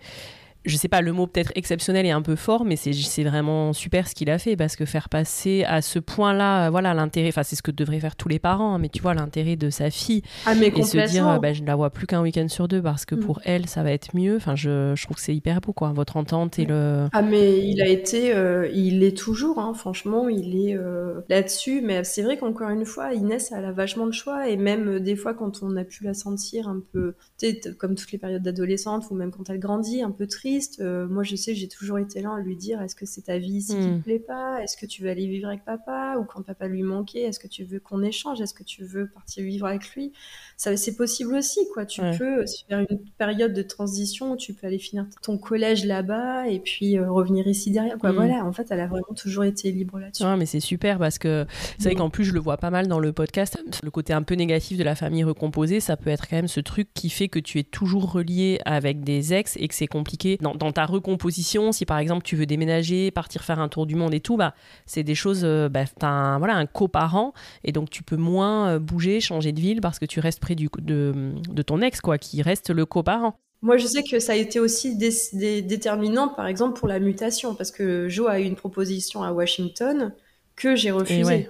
je sais pas, le mot peut-être exceptionnel est un peu fort, mais c'est vraiment super ce qu'il a fait parce que faire passer à ce point-là, voilà, l'intérêt, enfin, c'est ce que devraient faire tous les parents, hein, mais tu vois, l'intérêt de sa fille ah, mais et se dire, bah, je ne la vois plus qu'un week-end sur deux parce que mm. pour elle, ça va être mieux. Enfin, je, je trouve que c'est hyper beau, quoi, votre entente et le. Ah, mais il a été, euh, il est toujours, hein, franchement, il est euh, là-dessus, mais c'est vrai qu'encore une fois, Inès, elle a vachement de choix et même euh, des fois, quand on a pu la sentir un peu, tu sais, comme toutes les périodes d'adolescente ou même quand elle grandit, un peu triste, euh, moi, je sais, j'ai toujours été là à lui dire est-ce que c'est ta vie ici qui hmm. te plaît pas? Est-ce que tu veux aller vivre avec papa? Ou quand papa lui manquait, est-ce que tu veux qu'on échange? Est-ce que tu veux partir vivre avec lui? Ça, c'est possible aussi, quoi. Tu peux faire une période de transition où tu peux aller finir ton collège là-bas et puis euh, revenir ici derrière, quoi. Hmm. Voilà, en fait, elle a vraiment toujours été libre là-dessus. mais c'est super parce que c'est vrai hmm. qu'en plus, je le vois pas mal dans le podcast. Le côté un peu négatif de la famille recomposée, ça peut être quand même ce truc qui fait que tu es toujours relié avec des ex et que c'est compliqué dans, ta recomposition, si par exemple tu veux déménager, partir faire un tour du monde et tout, bah, c'est des choses, euh, bah, tu as un, voilà, un coparent et donc tu peux moins euh, bouger, changer de ville parce que tu restes près du, de, de ton ex, quoi, qui reste le coparent. Moi, je sais que ça a été aussi déterminant, par exemple, pour la mutation, parce que Joe a eu une proposition à Washington que j'ai refusée.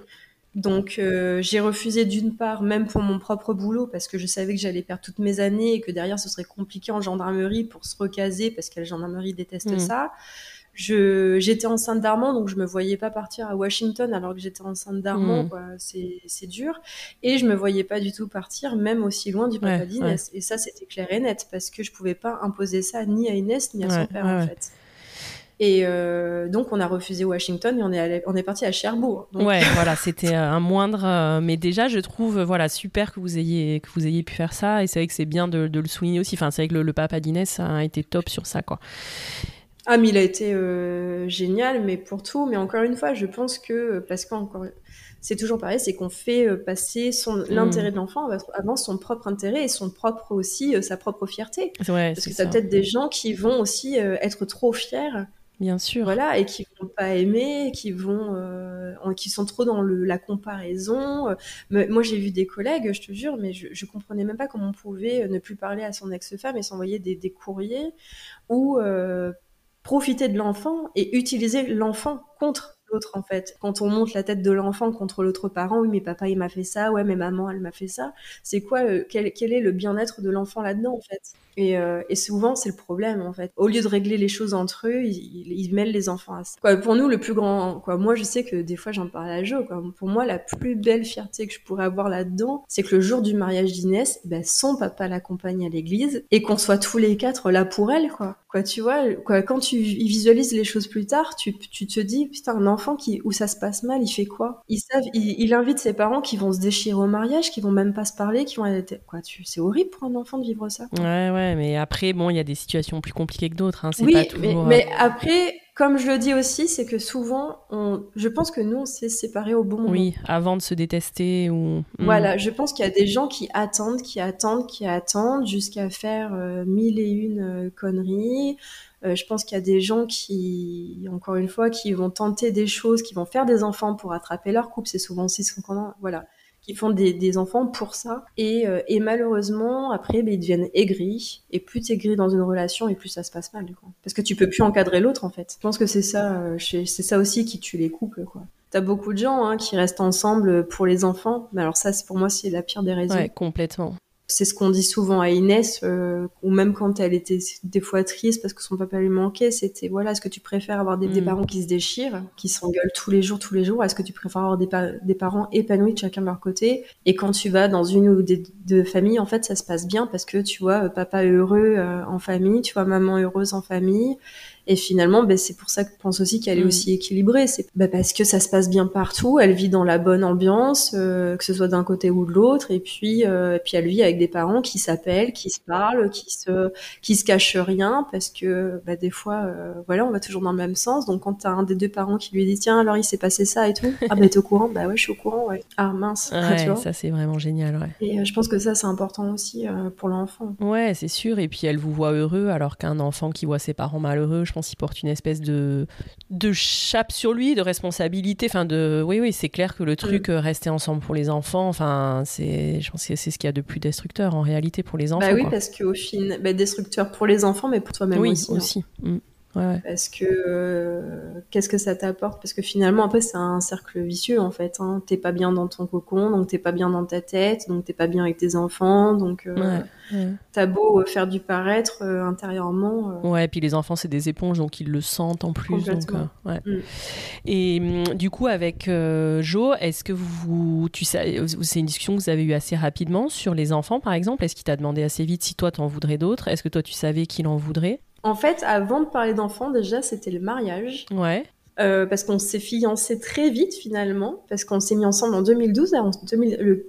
Donc euh, j'ai refusé d'une part, même pour mon propre boulot, parce que je savais que j'allais perdre toutes mes années et que derrière ce serait compliqué en gendarmerie pour se recaser, parce que la gendarmerie déteste mm. ça. je j'étais enceinte d'Armand, donc je me voyais pas partir à Washington alors que j'étais enceinte d'Armand, mmh. C'est dur. Et je me voyais pas du tout partir, même aussi loin du papa d'Inès. Et ça, c'était clair et net parce que je pouvais pas imposer ça ni à Inès ni à son père en fait. Et euh, donc, on a refusé Washington et on est, on est parti à Cherbourg. Ouais, voilà, c'était un moindre. Euh, mais déjà, je trouve voilà, super que vous, ayez, que vous ayez pu faire ça. Et c'est vrai que c'est bien de, le souligner aussi. Enfin, c'est vrai que le, papa d'Inès a été top sur ça, quoi. Ah, mais il a été euh, génial, mais pour tout. Mais encore une fois, je pense que, parce qu'encore, c'est toujours pareil, c'est qu'on fait passer son, mm. l'intérêt de l'enfant avant son propre intérêt et son propre aussi, sa propre fierté. Ouais, parce que ça peut-être des gens qui vont aussi être trop fiers Bien sûr. Voilà, et qui vont pas aimer, qui vont, euh, qui sont trop dans le, la comparaison. Moi, j'ai vu des collègues, je te jure, mais je, je comprenais même pas comment on pouvait euh, ne plus parler à son ex-femme et s'envoyer des, des, courriers ou euh, profiter de l'enfant et utiliser l'enfant contre l'autre en fait. Quand on monte la tête de l'enfant contre l'autre parent, oui mais papa il m'a fait ça, ouais mais maman elle m'a fait ça, c'est quoi, quel, quel, est le bien-être de l'enfant là-dedans en fait? Et, euh, et, souvent, c'est le problème, en fait. Au lieu de régler les choses entre eux, ils, mêlent les enfants à ça. Quoi, pour nous, le plus grand... Quoi, moi, je sais que des fois, j'en parle à Jo. Quoi. Pour moi, la plus belle fierté que je pourrais avoir là-dedans, c'est que le jour du mariage d'Inès, ben, son papa l'accompagne à l'église et qu'on soit tous les quatre là pour elle, quoi. Quoi, tu vois, quoi, quand tu visualises les choses plus tard, tu, tu te dis, putain, un enfant qui, où ça se passe mal, il fait quoi? Ils savent, il, il, invite ses parents qui vont se déchirer au mariage, qui vont même pas se parler, qui vont... Quoi, tu... C'est horrible pour un enfant de vivre ça. Ouais, ouais mais après, bon, il y a des situations plus compliquées que d'autres. Hein. Oui, pas toujours... mais, mais, euh, après, comme je le dis aussi, c'est que souvent, on... je pense que nous, on s'est séparés au bon moment. Oui, avant de se détester ou. Hmm. Voilà, je pense qu'il y a des gens qui attendent, qui attendent, qui attendent jusqu'à faire euh, mille et une euh, conneries. je pense qu'il y a des gens qui, encore une fois, qui vont tenter des choses, qui vont faire des enfants pour attraper leur couple. C'est souvent aussi ce qu'on voilà qui font des, enfants pour ça. Et, euh, malheureusement, après, ben, ils deviennent aigris. Et plus tu aigris dans une relation, et plus ça se passe mal. Quoi. Parce que tu peux plus encadrer l'autre, en fait. Je pense que c'est ça, euh, c'est ça aussi qui tue les couples. quoi. T'as beaucoup de gens hein, qui restent ensemble pour les enfants. Mais alors ça, pour moi, c'est la pire des raisons. Ouais, complètement. C'est ce qu'on dit souvent à Inès, euh, ou même quand elle était des fois triste parce que son papa lui manquait, c'était voilà, est-ce que tu préfères avoir des, mm. parents qui se déchirent, qui s'engueulent tous les jours, tous les jours, est-ce que tu préfères avoir des, des, parents épanouis de chacun de leur côté? Et quand tu vas dans une ou des deux familles, en fait, ça se passe bien parce que tu vois, papa est heureux euh, en famille, tu vois, maman heureuse en famille, et finalement, ben, c'est pour ça que je pense aussi qu'elle est mm. aussi équilibrée. C'est ben, parce que ça se passe bien partout. Elle vit dans la bonne ambiance, euh, que ce soit d'un côté ou de l'autre. Et puis, euh, puis elle vit avec des parents qui s'appellent, qui se parlent, qui se, qui se cachent rien, parce que ben, des fois, euh, voilà, on va toujours dans le même sens. Donc, quand t'as un des deux parents qui lui dit tiens, alors il s'est passé ça et tout, ah ben t'es au courant Bah ouais, je suis au courant. Ouais. Ah mince. Ouais, ça c'est vraiment génial. Ouais. Et je pense que ça c'est important aussi pour l'enfant. Ouais, c'est sûr. Et puis elle vous voit heureux, alors qu'un enfant qui voit ses parents malheureux, je pense qu'il porte une espèce de, de chape sur lui, de responsabilité. Enfin, de, oui, oui, c'est clair que le truc, mm. euh, rester ensemble pour les enfants, enfin, c'est, je pense que c'est ce qu'il y a de plus destructeur en réalité pour les enfants. Bah oui, parce qu'au final, bah, destructeur pour les enfants, mais pour toi-même oui, aussi. Hein. Mm. Parce que euh, qu'est-ce que ça t'apporte? Parce que finalement, après, c'est un cercle vicieux en fait. Hein. T'es pas bien dans ton cocon, donc t'es pas bien dans ta tête, donc t'es pas bien avec tes enfants, donc euh, t'as beau euh, faire du paraître intérieurement. Ouais, et puis les enfants, c'est des éponges, donc ils le sentent en plus. Donc, ouais. Mm. Et hum, du coup, avec Jo, est-ce que vous, tu sais, c'est une discussion que vous avez eue assez rapidement sur les enfants, par exemple? Est-ce qu'il t'a demandé assez vite si toi t'en voudrais d'autres? Est-ce que toi tu savais qu'il en voudrait? En fait, avant de parler d'enfants, déjà, c'était le mariage. Ouais. Euh, parce qu'on s'est fiancés très vite finalement, parce qu'on s'est mis ensemble en 2012.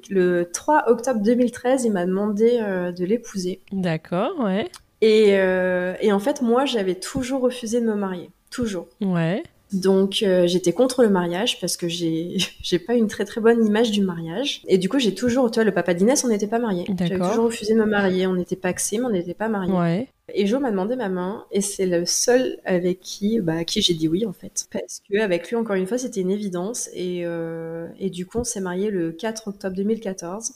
le, 3 octobre 2013, il m'a demandé euh, de l'épouser. D'accord, ouais. Et, euh, et, en fait, moi, j'avais toujours refusé de me marier. Toujours. Ouais. Donc euh, j'étais contre le mariage parce que j'ai j'ai pas une très très bonne image du mariage et du coup j'ai toujours tu vois le papa d'Inès on n'était pas mariés. J'avais toujours refusé de me marier, on n'était pas axés mais on n'était pas mariés. Ouais. Et Jo m'a demandé ma main et c'est le seul avec qui bah qui j'ai dit oui en fait parce que avec lui encore une fois c'était une évidence et euh, et du coup on s'est marié le 4 octobre 2014.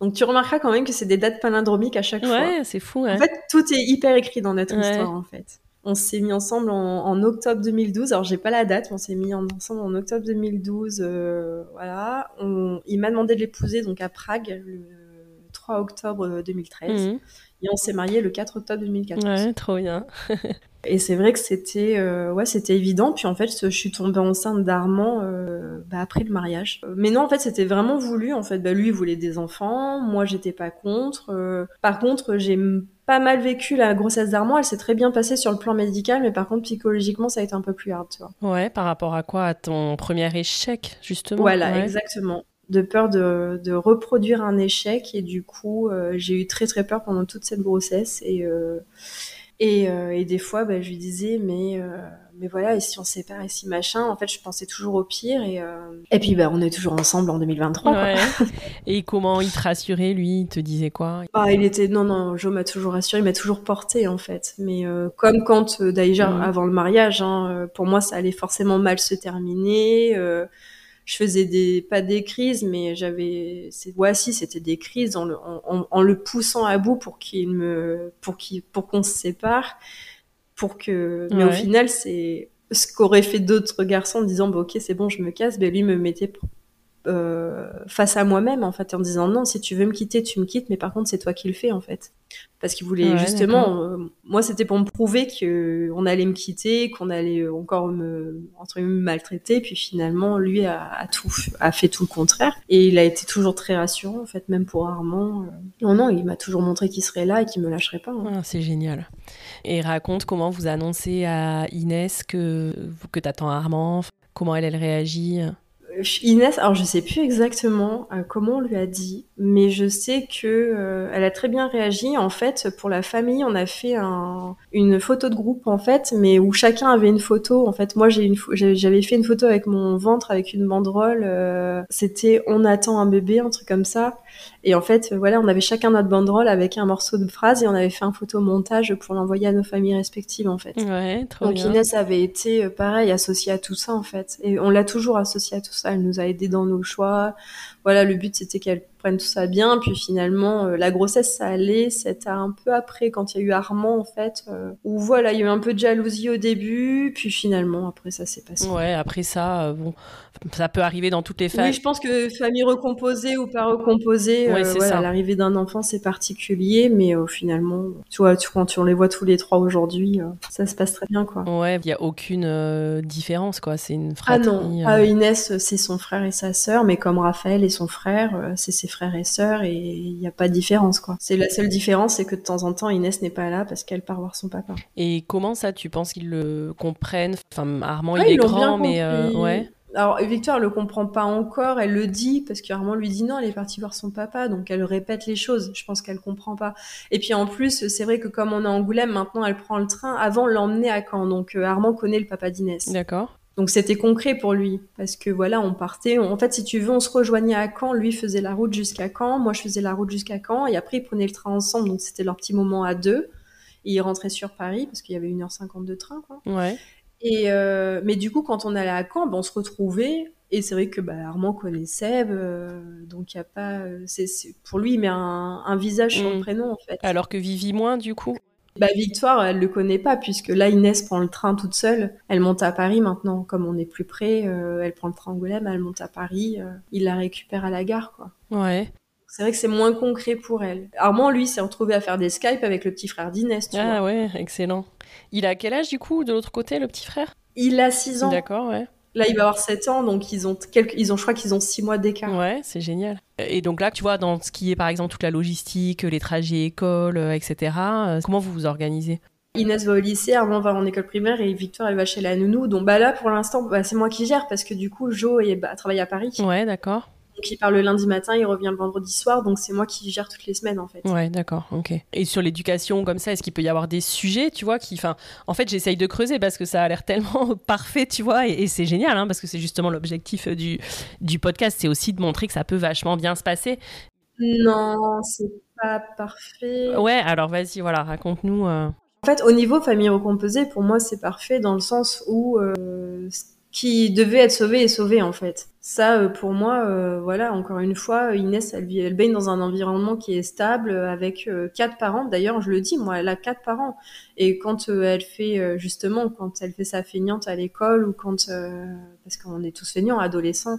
Donc tu remarqueras quand même que c'est des dates palindromiques à chaque fois. Ouais, c'est fou. Hein. En fait, tout est hyper écrit dans notre histoire en fait. On s'est mis ensemble en, octobre 2012. Alors j'ai pas la date, mais on s'est mis ensemble en octobre 2012. Euh, voilà. il m'a demandé de l'épouser donc à Prague le 3 octobre 2013. Mhm. Et on s'est marié le 4 octobre 2014. Ouais, trop bien. Et c'est vrai que c'était ouais c'était évident. Puis en fait, je suis tombée enceinte d'Armand bah, après le mariage. Mais non, en fait, c'était vraiment voulu. En fait, bah, lui il voulait des enfants, moi j'étais pas contre. par contre, j'ai pas mal vécu la grossesse d'Armand. Elle s'est très bien passée sur le plan médical, mais par contre, psychologiquement, ça a été un peu plus hard, tu vois. Ouais, par rapport à quoi? À ton premier échec, justement? Voilà, exactement. De peur de, de, reproduire un échec. Et du coup, euh, j'ai eu très très peur pendant toute cette grossesse. Et, euh, et, euh, et, des fois, bah, je lui disais, mais mais voilà, et si on se sépare, et si machin, en fait, je pensais toujours au pire. Et, euh, et puis, bah, on est toujours ensemble en 2023. Ouais. et comment il te rassurait, lui? Il te disait quoi? Ah, il était. Non, non, Joe m'a toujours rassuré, il m'a toujours porté, en fait. Mais euh, comme quand, euh, d'ailleurs, mm. avant le mariage, hein, pour moi, ça allait forcément mal se terminer. Je faisais des pas des crises mais j'avais ouais si c'était des crises en le, en, en le poussant à bout pour qu'il me pour qu'il pour qu'on se sépare pour que. Mais au final, c'est ce qu'auraient fait d'autres garçons en disant bah, ok c'est bon je me casse ben lui me mettait euh, face à moi-même en fait en disant non si tu veux me quitter tu me quittes mais par contre c'est toi qui le fais en fait parce qu'il voulait justement euh, moi c'était pour me prouver que on allait me quitter qu'on allait encore me entre me maltraiter puis finalement lui a, tout a fait tout le contraire et il a été toujours très rassurant en fait même pour Armand euh. non non il m'a toujours montré qu'il serait là et qu'il me lâcherait pas hein. ah, c'est génial et raconte comment vous annoncez à Inès que, que t'attends Armand, comment elle, elle réagit. Inès, alors je sais plus exactement euh, comment on lui a dit, mais je sais que euh, elle a très bien réagi. En fait, pour la famille, on a fait un, une photo de groupe en fait, mais où chacun avait une photo. En fait, moi j'avais fait une photo avec mon ventre avec une banderole. Euh, c'était on attend un bébé, un truc comme ça. Et en fait, voilà, on avait chacun notre banderole avec un morceau de phrase et on avait fait un photomontage pour l'envoyer à nos familles respectives, en fait. Ouais, trop Donc Inès avait été, euh, pareil, associée à tout ça, en fait. Et on l'a toujours associée à tout ça. Elle nous a aidés dans nos choix. Voilà, le but, c'était qu'elle prenne tout ça bien. Puis finalement, euh, la grossesse, ça allait. C'était un peu après, quand il y a eu Armand, en fait, euh, où voilà, il y a eu un peu de jalousie au début. Puis finalement, après, ça s'est passé. Ouais, après ça, bon ça peut arriver dans toutes les familles. Oui, je pense que famille recomposée ou pas recomposée, ouais, euh, l'arrivée d'un enfant c'est particulier, mais euh, finalement, tu vois, tu, quand tu, on les voit tous les trois aujourd'hui, euh, ça se passe très bien, quoi. Ouais, il n'y a aucune différence, quoi. C'est une fratrie. Ah non, Inès, c'est son frère et sa sœur, mais comme Raphaël et son frère, c'est ses frères et sœurs, et il n'y a pas de différence, quoi. C'est la seule différence, c'est que de temps en temps, Inès n'est pas là parce qu'elle part voir son papa. Et comment ça, tu penses qu'ils le comprennent? Enfin, Armand, il est grand, mais ouais. Alors Victoire le comprend pas encore, elle le dit parce qu'Armand lui dit non, elle est partie voir son papa, donc elle répète les choses. Je pense qu'elle comprend pas. Et puis en plus, c'est vrai que comme on est à Angoulême, maintenant elle prend le train. Avant, l'emmener à Caen, donc euh, Armand connaît le papa d'Inès. D'accord. Donc c'était concret pour lui parce que voilà, on partait. en fait, si tu veux, on se rejoignait à Caen. Lui faisait la route jusqu'à Caen, moi je faisais la route jusqu'à Caen, et après ils prenaient le train ensemble. Donc c'était leur petit moment à deux. Et ils rentraient sur Paris parce qu'il y avait 1h50 de train. Quoi. Ouais. Et euh, mais du coup, quand on allait à Caen, ben, on se retrouvait et c'est vrai que bah, Armand connaît Seb, euh, donc il y a pas. C'est, pour lui, il met un, un visage sur le mm. prénom en fait. Alors que Vivi moins, du coup. Bah Victoire, elle le connaît pas puisque là Inès prend le train toute seule. Elle monte à Paris maintenant, comme on est plus près. Euh, elle prend le train Angoulême, elle monte à Paris. Euh, il la récupère à la gare, quoi. Ouais. C'est vrai que c'est moins concret pour elle. Armand, lui, s'est retrouvé à faire des Skype avec le petit frère d'Inès. ah ouais, excellent. Il a quel âge du coup de l'autre côté, le petit frère? Il a 6 ans. D'accord, ouais. Là, il va avoir 7 ans, donc ils ont, quelques... ils ont je crois qu'ils ont 6 mois d'écart. Ouais, c'est génial. Et donc là, tu vois, dans ce qui est par exemple toute la logistique, les trajets école, euh, etc., euh, comment vous vous organisez? Inès va au lycée, Armand va en école primaire et Victoire elle va chez la nounou. Donc bah là pour l'instant bah, c'est moi qui gère parce que du coup Jo bah, travaille à Paris. Ouais d'accord. Donc il part le lundi matin, il revient le vendredi soir, donc c'est moi qui gère toutes les semaines en fait. Ouais, d'accord, ok. Et sur l'éducation comme ça, est-ce qu'il peut y avoir des sujets, tu vois, qui, enfin, en fait, j'essaye de creuser parce que ça a l'air tellement parfait, tu vois, et, c'est génial, hein, parce que c'est justement l'objectif du, du podcast, c'est aussi de montrer que ça peut vachement bien se passer. Non, c'est pas parfait. Ouais, alors vas-y, voilà, raconte-nous. Euh. En fait, au niveau famille recomposée, pour moi, c'est parfait dans le sens où euh, qui devait être sauvé et sauvé en fait. Ça, euh, pour moi, euh, voilà, encore une fois, Inès, elle, elle baigne dans un environnement qui est stable avec euh, quatre parents. D'ailleurs, je le dis, moi, elle a quatre parents. Et quand elle fait, justement, quand elle fait sa feignante à l'école ou quand, parce qu'on est tous feignants, adolescents,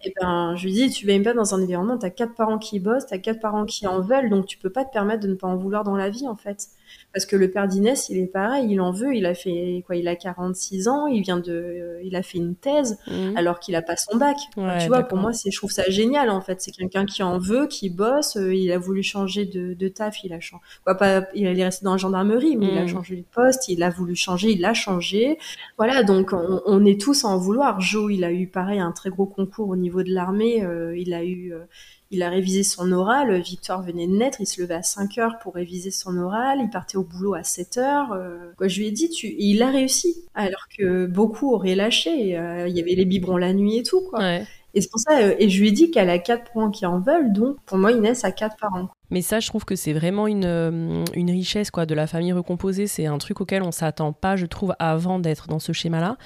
et eh ben, je lui dis, tu baignes pas dans un environnement, t'as quatre parents qui bossent, t'as quatre parents qui en veulent, donc tu peux pas te permettre de ne pas en vouloir dans la vie, en fait. Parce que le père d'Inès, il est pareil, il en veut, il a fait quoi Il a 46 ans, il vient de, il a fait une thèse mhm. alors qu'il a pas son bac. tu vois, pour moi, c'est, je trouve ça génial en fait. C'est quelqu'un qui en veut, qui bosse. Euh, il a voulu changer de, de taf, il a changé. Quoi, pas, il est resté dans la gendarmerie, mais il a mhm. changé de poste. Il a voulu changer, il l'a changé. Voilà, donc on, on, est tous à en vouloir. Joe, il a eu pareil un très gros concours au niveau de l'armée. Euh, il a eu euh, il a révisé son oral, Victor venait de naître, il se levait à 5 heures pour réviser son oral, il partait au boulot à 7 heures. Euh. Quoi, je lui ai dit, tu... il a réussi, alors que beaucoup auraient lâché. Euh, il y avait les biberons la nuit et tout, quoi. Et c'est pour ça, euh, et je lui ai dit qu'elle a quatre parents qui en veulent, donc pour moi, Inès a quatre parents. Mais ça, je trouve que c'est vraiment une, euh, une richesse quoi, de la famille recomposée. C'est un truc auquel on s'attend pas, je trouve, avant d'être dans ce schéma-là.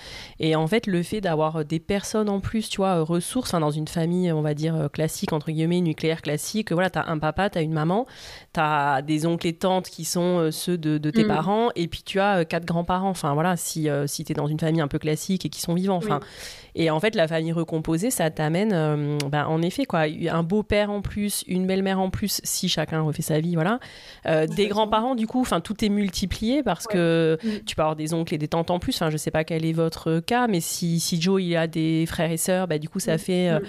Et en fait, le fait d'avoir des personnes en plus, tu vois, ressources, dans une famille, on va dire, classique, entre guillemets, nucléaire classique, voilà, tu as un papa, tu as une maman, tu as des oncles et tantes qui sont euh, ceux de, tes mm. parents, et puis tu as quatre grands-parents. Enfin, voilà, si, si tu es dans une famille un peu classique et qui sont vivants. Enfin, et en fait, la famille recomposée, ça t'amène, euh, ben, en effet, quoi, un beau-père en plus, une belle-mère en plus, si chacun refait sa vie, voilà. Euh, des grands-parents, du coup, enfin, tout est multiplié parce que mm. tu peux avoir des oncles et des tantes en plus. Enfin, je sais pas quel est votre cas, mais si, si Joe, il a des frères et sœurs, bah, du coup, ça mm. fait. Euh, mm.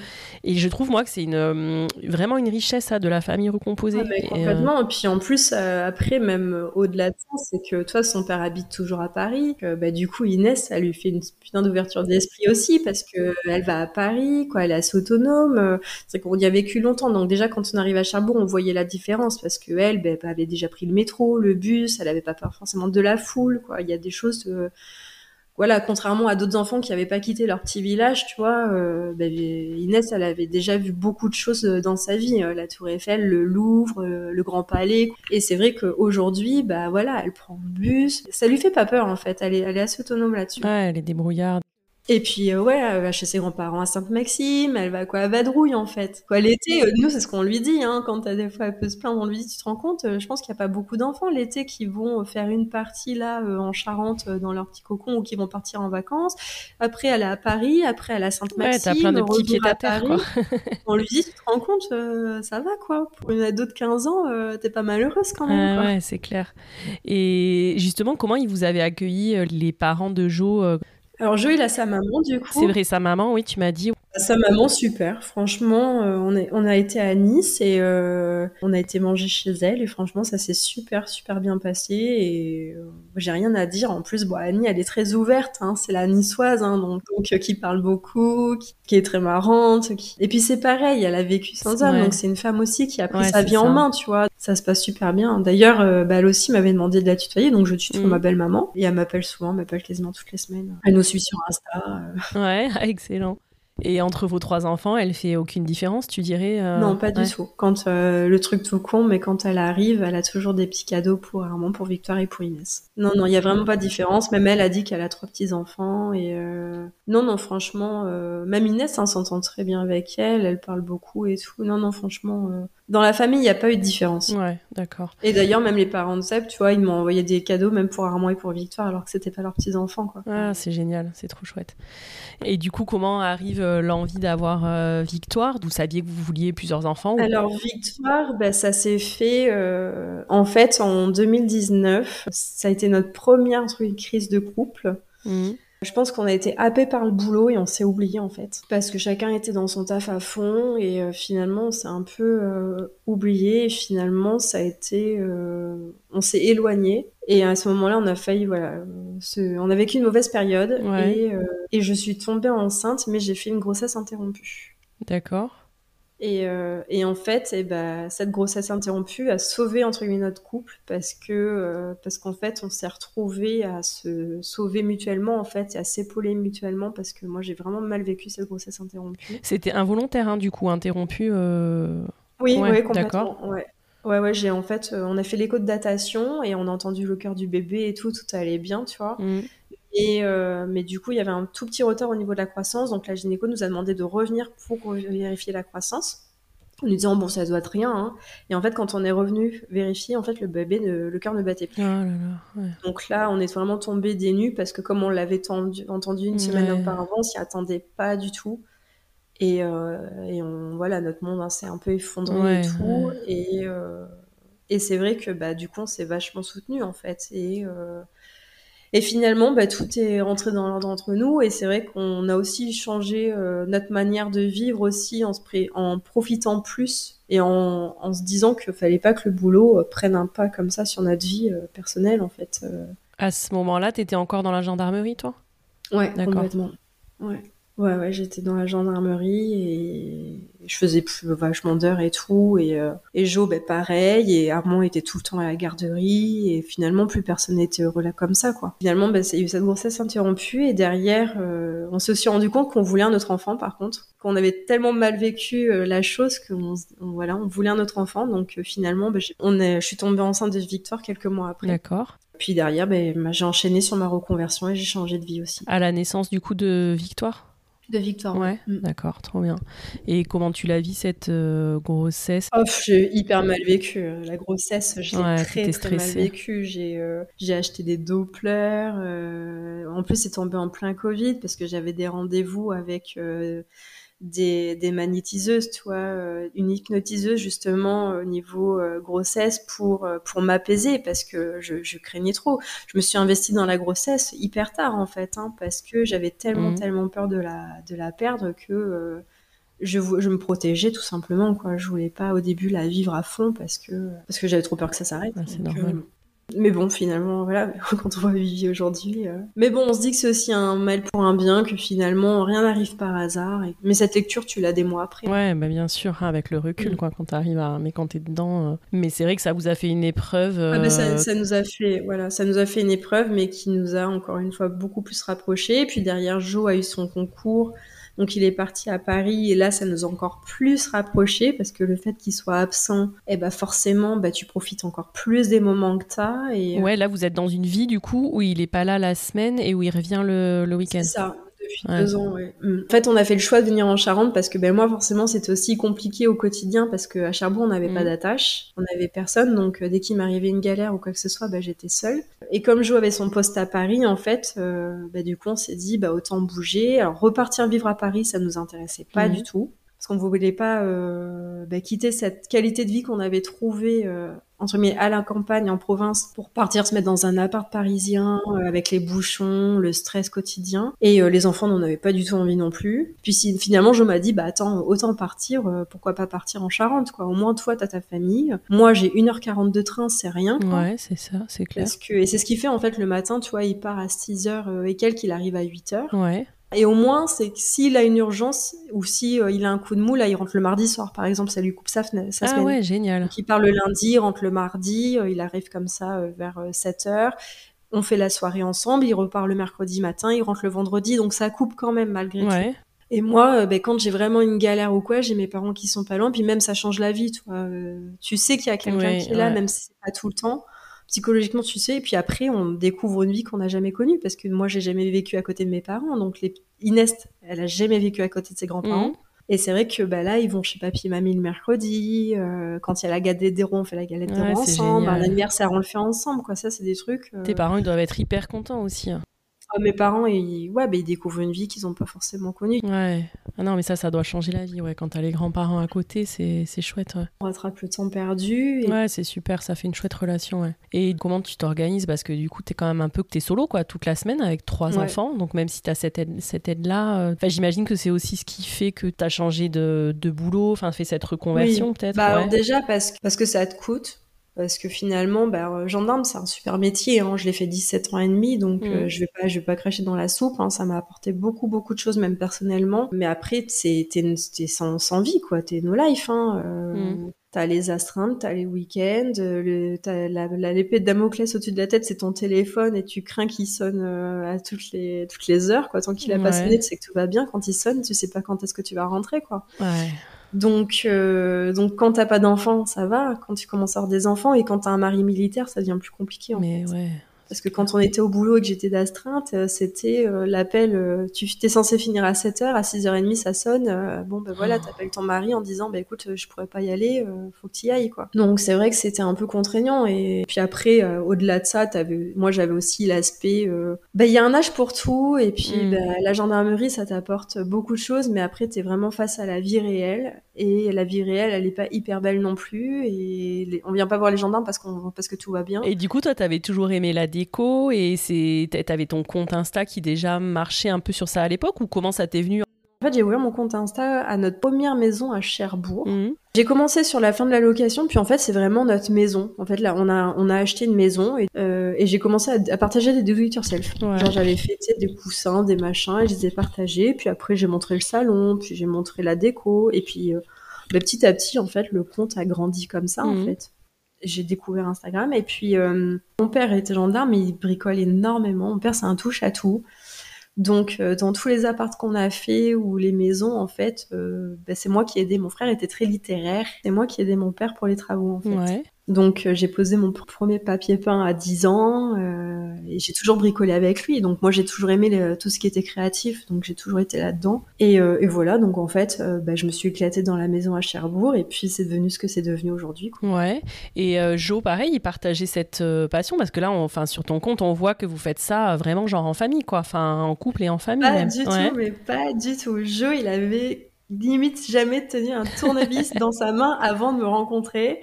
et je trouve, moi, que c'est une, vraiment une richesse, ça, de la famille recomposée. Ah, complètement. Et, puis, en plus, après, même au-delà de ça, c'est que toi, son père habite toujours à Paris. Que, bah, du coup, Inès, ça lui fait une putain d'ouverture d'esprit aussi parce qu'elle va à Paris, quoi, elle est assez autonome. Euh, c'est qu'on y a vécu longtemps, donc déjà quand on arrive à Cherbourg, on voyait la parce que elle, ben, avait déjà pris le métro, le bus, elle avait pas peur forcément de la foule. Il y a des choses. Euh, voilà, contrairement à d'autres enfants qui n'avaient pas quitté leur petit village, tu vois, euh, ben, Inès, elle avait déjà vu beaucoup de choses dans sa vie, la Tour Eiffel, le Louvre, le Grand Palais. Et c'est vrai qu'aujourd'hui, bah voilà, elle prend le bus. Ça lui fait pas peur en fait. Elle est, elle est assez autonome là-dessus. Elle est débrouillarde. Et puis euh, ouais, elle va chez ses grands-parents à Sainte-Maxime, elle va quoi à Vadrouille en fait. Quoi l'été, euh, nous c'est ce qu'on lui dit hein, quand des fois elle peut se plaindre, on lui dit tu te rends compte, euh, je pense qu'il n'y a pas beaucoup d'enfants l'été qui vont faire une partie là en Charente dans leur petit cocon ou qui vont partir en vacances. Après elle est à Paris, après elle est à Sainte-Maxime, ouais, t'as plein de petits pieds à terre quoi. on lui dit tu te rends compte, ça va quoi. Pour une ado de 15 ans, t'es pas malheureuse quand même. Ouais, c'est clair. Et justement, comment ils vous avez accueilli les parents de Jo alors Jo, il a sa maman du coup. C'est vrai, sa maman, oui, tu m'as dit. Sa maman, super. Franchement, euh, on, est, on a été à Nice et euh, on a été manger chez elle et franchement, ça s'est super, super bien passé et euh, j'ai rien à dire. En plus, bon, Annie, elle est très ouverte. Hein, c'est la niçoise, hein, donc, qui parle beaucoup, qui, est très marrante. Et puis c'est pareil, elle a vécu sans homme, donc c'est une femme aussi qui a pris sa vie en main, tu vois. Ça se passe super bien. D'ailleurs, bah, elle aussi m'avait demandé de la tutoyer, donc je tutoie mm. ma belle maman et elle m'appelle souvent, elle m'appelle quasiment toutes les semaines. Elle nous suit sur Insta. Ouais, excellent. Et entre vos trois enfants, elle fait aucune différence, tu dirais euh, Non, pas du tout. Quand euh, le truc tout con, mais quand elle arrive, elle a toujours des petits cadeaux pour Armand, pour Victoire et pour Inès. Non, non, il y a vraiment pas de différence. Même elle a dit qu'elle a trois petits enfants et euh... non, non, franchement, même Inès hein, s'entend très bien avec elle. Elle parle beaucoup et tout. Non, non, franchement, dans la famille, il n'y a pas eu de différence. Ouais, d'accord. Et d'ailleurs, même les parents de Seb, tu vois, ils m'ont envoyé des cadeaux, même pour Armand et pour Victoire, alors que c'était pas leurs petits enfants, quoi. Ah, c'est génial, c'est trop chouette. Et du coup, comment arrive euh, l'envie d'avoir euh, Victoire? Vous saviez que vous vouliez plusieurs enfants Alors, Victoire, bah, ça s'est fait euh, en fait en 2019. Ça a été notre première crise de couple. Mmh. Je pense qu'on a été happé par le boulot et on s'est oublié en fait. Parce que chacun était dans son taf à fond et euh, finalement on s'est un peu euh, oublié et finalement ça a été... Euh, on s'est éloigné. Et à ce moment-là, on a failli, voilà, on a vécu une mauvaise période et, et je suis tombée enceinte, mais j'ai fait une grossesse interrompue. D'accord. Et, euh, et, en fait, et eh ben, cette grossesse interrompue a sauvé entre guillemets notre couple parce que euh, parce qu'en fait, on s'est retrouvés à se sauver mutuellement en fait et à s'épauler mutuellement parce que moi j'ai vraiment mal vécu cette grossesse interrompue. C'était involontaire hein, du coup interrompu. Euh... Oui, ouais, complètement. Ouais. Ouais, ouais, j'ai en fait, on a fait l'écho de datation et on a entendu le cœur du bébé et tout, tout allait bien, tu vois. Mmh. Et, euh, mais du coup, il y avait un tout petit retard au niveau de la croissance. Donc la gynéco nous a demandé de revenir pour vérifier la croissance. En nous disant, bon, ça doit être rien. Hein. Et en fait, quand on est revenu vérifier, en fait, le bébé, le cœur ne battait plus. Oh donc là, on est vraiment tombé des nues parce que comme on l'avait entendu une semaine auparavant, on s'y attendait pas du tout. Et, euh, et on, voilà, notre monde hein, s'est un peu effondré et tout. Et, euh, Et c'est vrai que bah, du coup, on s'est vachement soutenu en fait. Et, et finalement, bah, tout est rentré dans l'ordre entre nous. Et c'est vrai qu'on a aussi changé notre manière de vivre aussi en, se en profitant plus et en, en se disant qu'il fallait pas que le boulot prenne un pas comme ça sur notre vie personnelle en fait. À ce moment-là, tu étais encore dans la gendarmerie, toi? Ouais, complètement. Ouais. Ouais, ouais, j'étais dans la gendarmerie et je faisais plus vachement d'heures et tout. Et, euh, et Joe, ben, pareil. Et Armand était tout le temps à la garderie. Et finalement, plus personne n'était heureux là comme ça, quoi. Finalement, ben, il y a eu cette grossesse interrompue. Et derrière, euh, on se s'est rendu compte qu'on voulait un autre enfant, par contre. Qu'on avait tellement mal vécu euh, la chose qu'on voilà, on voulait un autre enfant. Donc finalement, ben, on est, je suis tombée enceinte de Victoire quelques mois après. D'accord. Puis derrière, ben, j'ai enchaîné sur ma reconversion et j'ai changé de vie aussi. À la naissance, du coup, de Victoire de Victoire. Ouais, mm. d'accord, trop bien. Et comment tu l'as vis cette euh, grossesse? Oh, J'ai hyper mal vécu. Euh, la grossesse, j'ai très, très mal vécu. J'ai euh, j'ai acheté des Doppler. en plus, c'est tombé en plein Covid parce que j'avais des rendez-vous avec des, des magnétiseuses, tu vois, euh, une hypnotiseuse justement au niveau euh, grossesse pour euh, pour m'apaiser parce que je, je, craignais trop. Je me suis investie dans la grossesse hyper tard en fait, hein, parce que j'avais tellement mmh. tellement peur de la de la perdre que je, je me protégeais tout simplement quoi. Je voulais pas au début la vivre à fond parce que parce que j'avais trop peur que ça s'arrête. Ah, c'est normal. Mais bon, finalement, voilà, quand on voit Vivi aujourd'hui. Euh. Mais bon, on se dit que c'est aussi un mal pour un bien, que finalement, rien n'arrive par hasard. Mais cette lecture, tu l'as des mois après. Ouais, bah bien sûr, hein, avec le recul, mm. quoi, quand t'arrives à. Mais quand t'es dedans. Euh. Mais c'est vrai que ça vous a fait une épreuve. Ah bah ça, euh, ça, nous a fait, voilà, ça nous a fait une épreuve, mais qui nous a encore une fois beaucoup plus rapprochés. Et puis derrière, Jo a eu son concours. Donc il est parti à Paris et là ça nous a encore plus rapprochés parce que le fait qu'il soit absent, eh ben forcément bah tu profites encore plus des moments que t'as et euh, ouais là vous êtes dans une vie du coup où il est pas là la semaine et où il revient le, le week-end. C'est ça depuis deux ans. Ouais. Mm. En fait, on a fait le choix de venir en Charente parce que ben moi, forcément, c'était aussi compliqué au quotidien parce qu'à Cherbourg, on n'avait pas mm. d'attache, on n'avait personne. Donc, euh, dès qu'il m'arrivait une galère ou quoi que ce soit, ben, j'étais seule. Et comme Jo avait son poste à Paris, en fait, euh, ben, du coup, on s'est dit, bah, autant bouger. Alors, repartir vivre à Paris, ça nous intéressait pas mm. du tout parce qu'on ne voulait pas euh, bah, quitter cette qualité de vie qu'on avait trouvée euh, entre guillemets à la campagne en province pour partir se mettre dans un appart parisien euh, avec les bouchons, le stress quotidien et euh, les enfants n'en avaient pas du tout envie non plus. Puis si, finalement je m'a dit bah attends autant partir euh, pourquoi pas partir en Charente quoi au moins toi t'as ta famille. Moi j'ai 1h40 de train c'est rien quoi. Ouais c'est ça c'est clair. Parce que et c'est ce qui fait en fait le matin tu vois il part à 6h et quelques il arrive à 8h. Ouais. Et au moins, c'est que s'il a une urgence ou si euh, il a un coup de mou, là, il rentre le mardi soir, par exemple, ça lui coupe sa, sa ah semaine. Ah ouais, génial. Donc, il part le lundi, il rentre le mardi, euh, il arrive comme ça euh, vers 7 heures. On fait la soirée ensemble, il repart le mercredi matin, il rentre le vendredi, donc ça coupe quand même malgré ouais. tout. Et moi, ben, quand j'ai vraiment une galère ou quoi, j'ai mes parents qui sont pas loin, puis même ça change la vie, toi. tu sais qu'il y a quelqu'un qui est là, même si c'est pas tout le temps psychologiquement, tu sais. Et puis après, on découvre une vie qu'on n'a jamais connue parce que moi, j'ai jamais vécu à côté de mes parents. Donc, les... Inès, elle a jamais vécu à côté de ses grands-parents. Mhm. Et c'est vrai que bah, là, ils vont chez papy et mamie le mercredi. Euh, quand il y a la galette des ronds, on fait la galette des ronds ensemble. L'anniversaire, on le fait ensemble. Quoi. Ça, c'est des trucs. Euh, Tes parents, ils doivent être hyper contents aussi. Hein. Mes parents, ils, ouais, bah, ils découvrent une vie qu'ils n'ont pas forcément connue. Ouais. Ah non, mais ça, ça doit changer la vie. Ouais. Quand t'as les grands-parents à côté, c'est, c'est chouette. Ouais. On rattrape le temps perdu. Ouais, c'est super. Ça fait une chouette relation. Ouais. Et comment tu t'organises? Parce que du coup, t'es quand même un peu que t'es solo, quoi, toute la semaine avec trois enfants. Donc même si t'as cette aide, cette aide-là, euh, enfin, j'imagine que c'est aussi ce qui fait que t'as changé de, de boulot, enfin, fait cette reconversion peut-être. Bah, déjà parce que, parce que ça te coûte. Parce que finalement, bah, euh, gendarme, c'est un super métier. Hein. Je l'ai fait 17 ans et demi, donc euh, mm. je vais pas, je vais pas cracher dans la soupe. Hein. Ça m'a apporté beaucoup, beaucoup de choses, même personnellement. Mais après, c'est t'es, sans, sans vie, quoi. T'es no life. Hein. Euh, mm. T'as les astreintes, t'as les week-ends, le, t'as la, la, l'épée de Damoclès au-dessus de la tête, c'est ton téléphone et tu crains qu'il sonne à toutes les toutes les heures, quoi. Tant qu'il a pas sonné, tu sais que tout va bien. Quand il sonne, tu sais pas quand est-ce que tu vas rentrer, quoi. Ouais. Donc, euh, donc quand t'as pas d'enfants, ça va. Quand tu commences à avoir des enfants et quand t'as un mari militaire, ça devient plus compliqué. En Mais ouais. Parce que quand on était au boulot et que j'étais d'astreinte, euh, c'était euh, l'appel, euh, tu t'es censé finir à 7h, à 6h30 ça sonne, bon ben voilà, oh. t'appelles ton mari en disant ben écoute, je pourrais pas y aller, faut que tu y ailles quoi. Donc c'est vrai que c'était un peu contraignant et puis après, au-delà de ça, avais... moi j'avais aussi l'aspect, ben il y a un âge pour tout et puis mm. ben, la gendarmerie ça t'apporte beaucoup de choses, mais après t'es vraiment face à la vie réelle et la vie réelle, elle est pas hyper belle non plus. Et on vient pas voir les gendarmes parce, qu'on, parce que tout va bien. Et du coup, toi, t'avais toujours aimé la déco et c'est, t'avais ton compte Insta qui déjà marchait un peu sur ça à l'époque ou comment ça t'est venu en fait, j'ai ouvert mon compte Insta à notre première maison à Cherbourg. Mhm. J'ai commencé sur la fin de la location, puis en fait, c'est vraiment notre maison. En fait, là, on a, on a acheté une maison et, euh, et j'ai commencé à, partager des do it yourself. Genre, j'avais fait des coussins, des machins, et je les ai partagés. Puis après, j'ai montré le salon, puis j'ai montré la déco, et puis euh, bah, petit à petit, en fait, le compte a grandi comme ça, en mhm. fait. J'ai découvert Instagram, et puis euh, mon père était gendarme, il bricole énormément. Mon père, c'est un touche à tout. Donc, euh, dans tous les apparts qu'on a fait ou les maisons, en fait, euh, bah, c'est moi qui ai aidé. Mon frère était très littéraire. C'est moi qui ai aidé mon père pour les travaux, en fait. Donc euh, j'ai posé mon premier papier peint à 10 ans euh, et j'ai toujours bricolé avec lui. Donc moi j'ai toujours aimé tout ce qui était créatif, donc j'ai toujours été là-dedans. Et, euh, et, voilà, donc en fait, euh, bah, je me suis éclatée dans la maison à Cherbourg et puis c'est devenu ce que c'est devenu aujourd'hui. Ouais. Et Joe, pareil, il partageait cette passion parce que là, enfin sur ton compte, on voit que vous faites ça vraiment genre en famille, quoi, enfin en couple et en famille. Pas du tout, mais pas du tout. Joe, il avait limite jamais tenu un tournevis dans sa main avant de me rencontrer.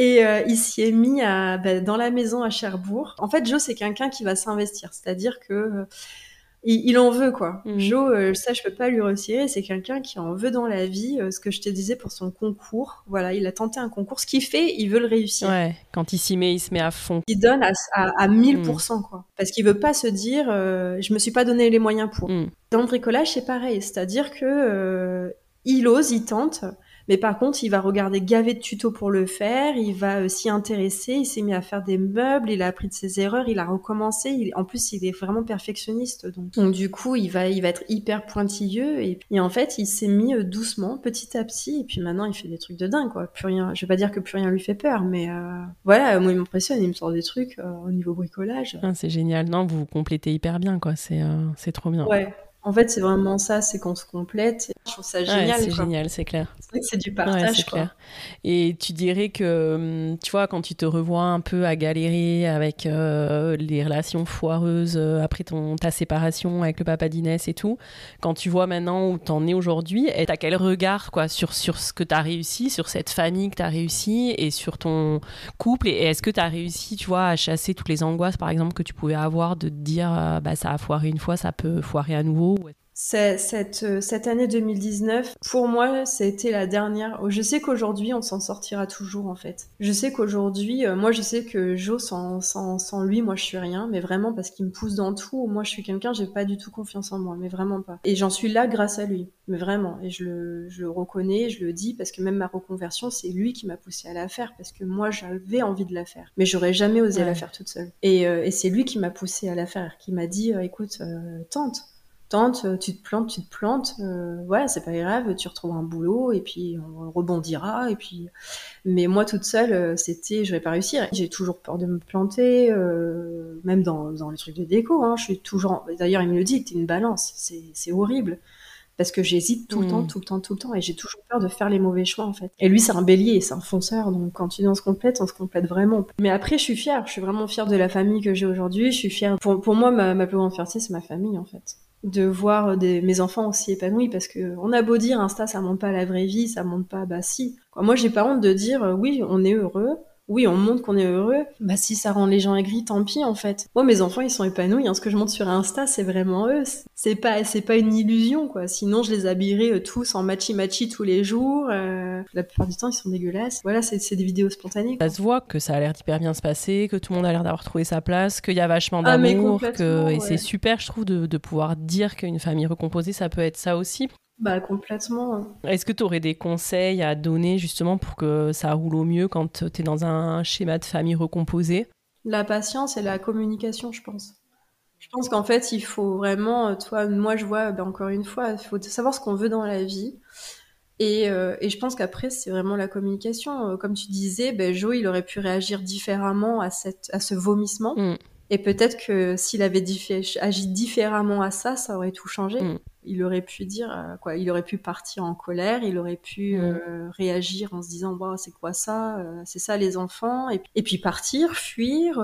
Et euh, il s'y est mis à, bah, dans la maison à Cherbourg. En fait, Joe, c'est quelqu'un qui va s'investir. C'est-à-dire que euh, il, en veut, quoi. Mm. Joe, euh, ça, je peux pas lui retirer. C'est quelqu'un qui en veut dans la vie. ce que je te disais pour son concours. Voilà, il a tenté un concours. Ce qu'il fait, il veut le réussir. Ouais, quand il s'y met, il se met à fond. Il donne à, à, 1000%, mm. quoi. Parce qu'il veut pas se dire, je me suis pas donné les moyens pour. Mm. Dans le bricolage, c'est pareil. C'est-à-dire que il ose, il tente. Mais par contre, il va regarder gavé de tutos pour le faire, il va euh, s'y intéresser, il s'est mis à faire des meubles, il a appris de ses erreurs, il a recommencé. Il, en plus, il est vraiment perfectionniste, donc, donc du coup, il va, il va être hyper pointilleux. Et, et en fait, il s'est mis euh, doucement, petit à petit, et puis maintenant, il fait des trucs de dingue, quoi. Plus rien, je vais pas dire que plus rien lui fait peur, mais euh, voilà, moi, il m'impressionne, il me sort des trucs au niveau bricolage. Ah, c'est génial, non, vous vous complétez hyper bien, quoi. C'est, c'est trop bien. Ouais. En fait, c'est vraiment ça, c'est qu'on se complète. Je trouve ça génial. c'est génial, c'est clair. C'est vrai que c'est du partage. Clair. Et tu dirais que, hum, tu vois, quand tu te revois un peu à galérer avec euh, les relations foireuses euh, après ton, ta séparation avec le papa d'Inès et tout, quand tu vois maintenant où tu en es aujourd'hui, tu as quel regard quoi, sur, sur ce que tu as réussi, sur cette famille que tu as réussi et sur ton couple? Et, est-ce que tu as réussi, tu vois, à chasser toutes les angoisses, par exemple, que tu pouvais avoir de te dire, euh, bah, ça a foiré une fois, ça peut foirer à nouveau cette, euh, cette année 2019, pour moi, c'était la dernière. Je sais qu'aujourd'hui, on s'en sortira toujours, en fait. Je sais qu'aujourd'hui, euh, moi, je sais que Joe, sans, sans, sans, lui, moi, je suis rien, mais vraiment parce qu'il me pousse dans tout. Moi, je suis quelqu'un, j'ai pas du tout confiance en moi, mais vraiment pas. Et j'en suis là grâce à lui, mais vraiment. Et je le, je le reconnais, je le dis, parce que même ma reconversion, c'est lui qui m'a poussé à la faire, parce que moi, j'avais envie de la faire, mais j'aurais jamais osé la faire toute seule. Et, euh, et c'est lui qui m'a poussé à la faire, qui m'a dit, écoute, tente, euh, tu te plantes, tu te plantes, euh, ouais, c'est pas grave, tu retrouves un boulot et puis on rebondira et puis. Mais moi toute seule, euh, c'était, je vais pas réussir. J'ai toujours peur de me planter, euh, même dans, dans les trucs de déco. Hein, je suis toujours. D'ailleurs, il me le dit, t'es une balance, c'est horrible parce que j'hésite tout le temps, hmm. tout le temps, tout le temps, et j'ai toujours peur de faire les mauvais choix en fait. Et lui, c'est un bélier, c'est un fonceur, donc quand tu on se complète, on se complète vraiment. Mais après, je suis fière, je suis vraiment fière de la famille que j'ai aujourd'hui. Je suis fière. Pour, pour moi, ma, ma plus grande fierté, c'est ma famille en fait de voir des, mes enfants aussi épanouis parce que on a beau dire Insta ça montre pas la vraie vie, ça montre pas bah si. Moi j'ai pas honte de dire euh, oui on est heureux, oui, on montre qu'on est heureux. Bah, si ça rend les gens aigris, tant pis, en fait. Moi, mes enfants, ils sont épanouis. Hein. Ce que je montre sur Insta, c'est vraiment eux. C'est pas, c'est pas une illusion, quoi. Sinon, je les habillerais euh, tous en matchy-matchy tous les jours. Euh, la plupart du temps, ils sont dégueulasses. Voilà, c'est des vidéos spontanées. Ça se voit que ça a l'air d'hyper bien se passer, que tout le monde a l'air d'avoir trouvé sa place, qu'il y a vachement ah, d'amour. que... Et c'est super, je trouve, de, de pouvoir dire qu'une famille recomposée, ça peut être ça aussi. Bah complètement. Est-ce que tu aurais des conseils à donner justement pour que ça roule au mieux quand tu es dans un schéma de famille recomposé? La patience et la communication, je pense. Je pense qu'en fait, il faut vraiment, toi, moi je vois, ben, encore une fois, il faut savoir ce qu'on veut dans la vie. Et, euh, et je pense qu'après, c'est vraiment la communication. Euh, comme tu disais, ben, Joe, il aurait pu réagir différemment à, cette, à ce vomissement. Mm. Et peut-être que s'il avait agi différemment à ça, ça aurait tout changé. Mm. Il aurait pu dire euh, quoi Il aurait pu partir en colère, il aurait pu mm. euh, réagir en se disant bah, c'est quoi ça euh, C'est ça les enfants et, puis partir, fuir.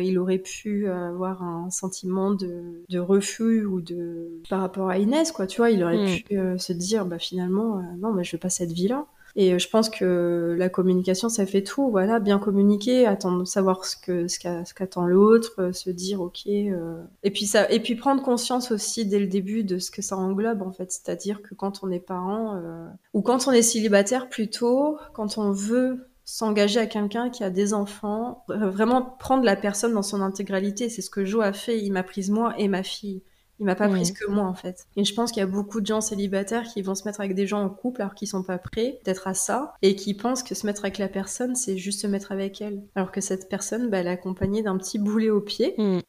il aurait pu avoir un sentiment de, de, refus ou de par rapport à Inès quoi. Tu vois, il aurait mm. pu se dire bah finalement non mais je veux pas cette vie là. Et euh, je pense que la communication, ça fait tout. Voilà, bien communiquer, attendre, savoir ce que ce qu'attend l'autre, euh, se dire ok. Euh... Et puis ça, et puis prendre conscience aussi dès le début de ce que ça englobe en fait. C'est-à-dire que quand on est parent euh... ou quand on est célibataire plutôt, quand on veut s'engager à quelqu'un qui a des enfants, vraiment prendre la personne dans son intégralité. C'est ce que Jo a fait. Il m'a prise moi et ma fille. Il m'a pas prise que moi en fait. Et je pense qu'il y a beaucoup de gens célibataires qui vont se mettre avec des gens en couple alors qu'ils sont pas prêts d'être à ça et qui pensent que se mettre avec la personne c'est juste se mettre avec elle. Alors que cette personne, bah, elle est accompagnée d'un petit boulet au pied. Mm.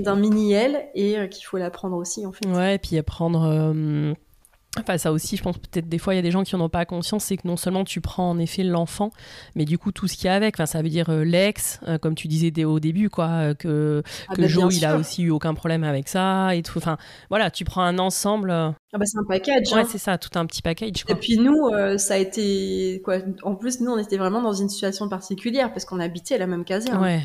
d'un mini L et euh, qu'il faut la prendre aussi en fait. Ouais, et puis apprendre euh, Enfin, ça aussi, je pense peut-être des fois, il y a des gens qui n'en ont pas conscience, c'est que non seulement tu prends en effet l'enfant, mais du coup tout ce qu'il y a avec. Enfin, ça veut dire euh, l'ex, euh, comme tu disais au début, quoi, euh, que, ah que bah, Joe, il a aussi eu aucun problème avec ça et tout. Enfin, voilà, tu prends un ensemble. Ah bah c'est un package. Ouais, hein. c'est ça, tout un petit package. Et puis nous, ça a été quoi En plus, nous, on était vraiment dans une situation particulière parce qu'on habitait la même caserne. Ouais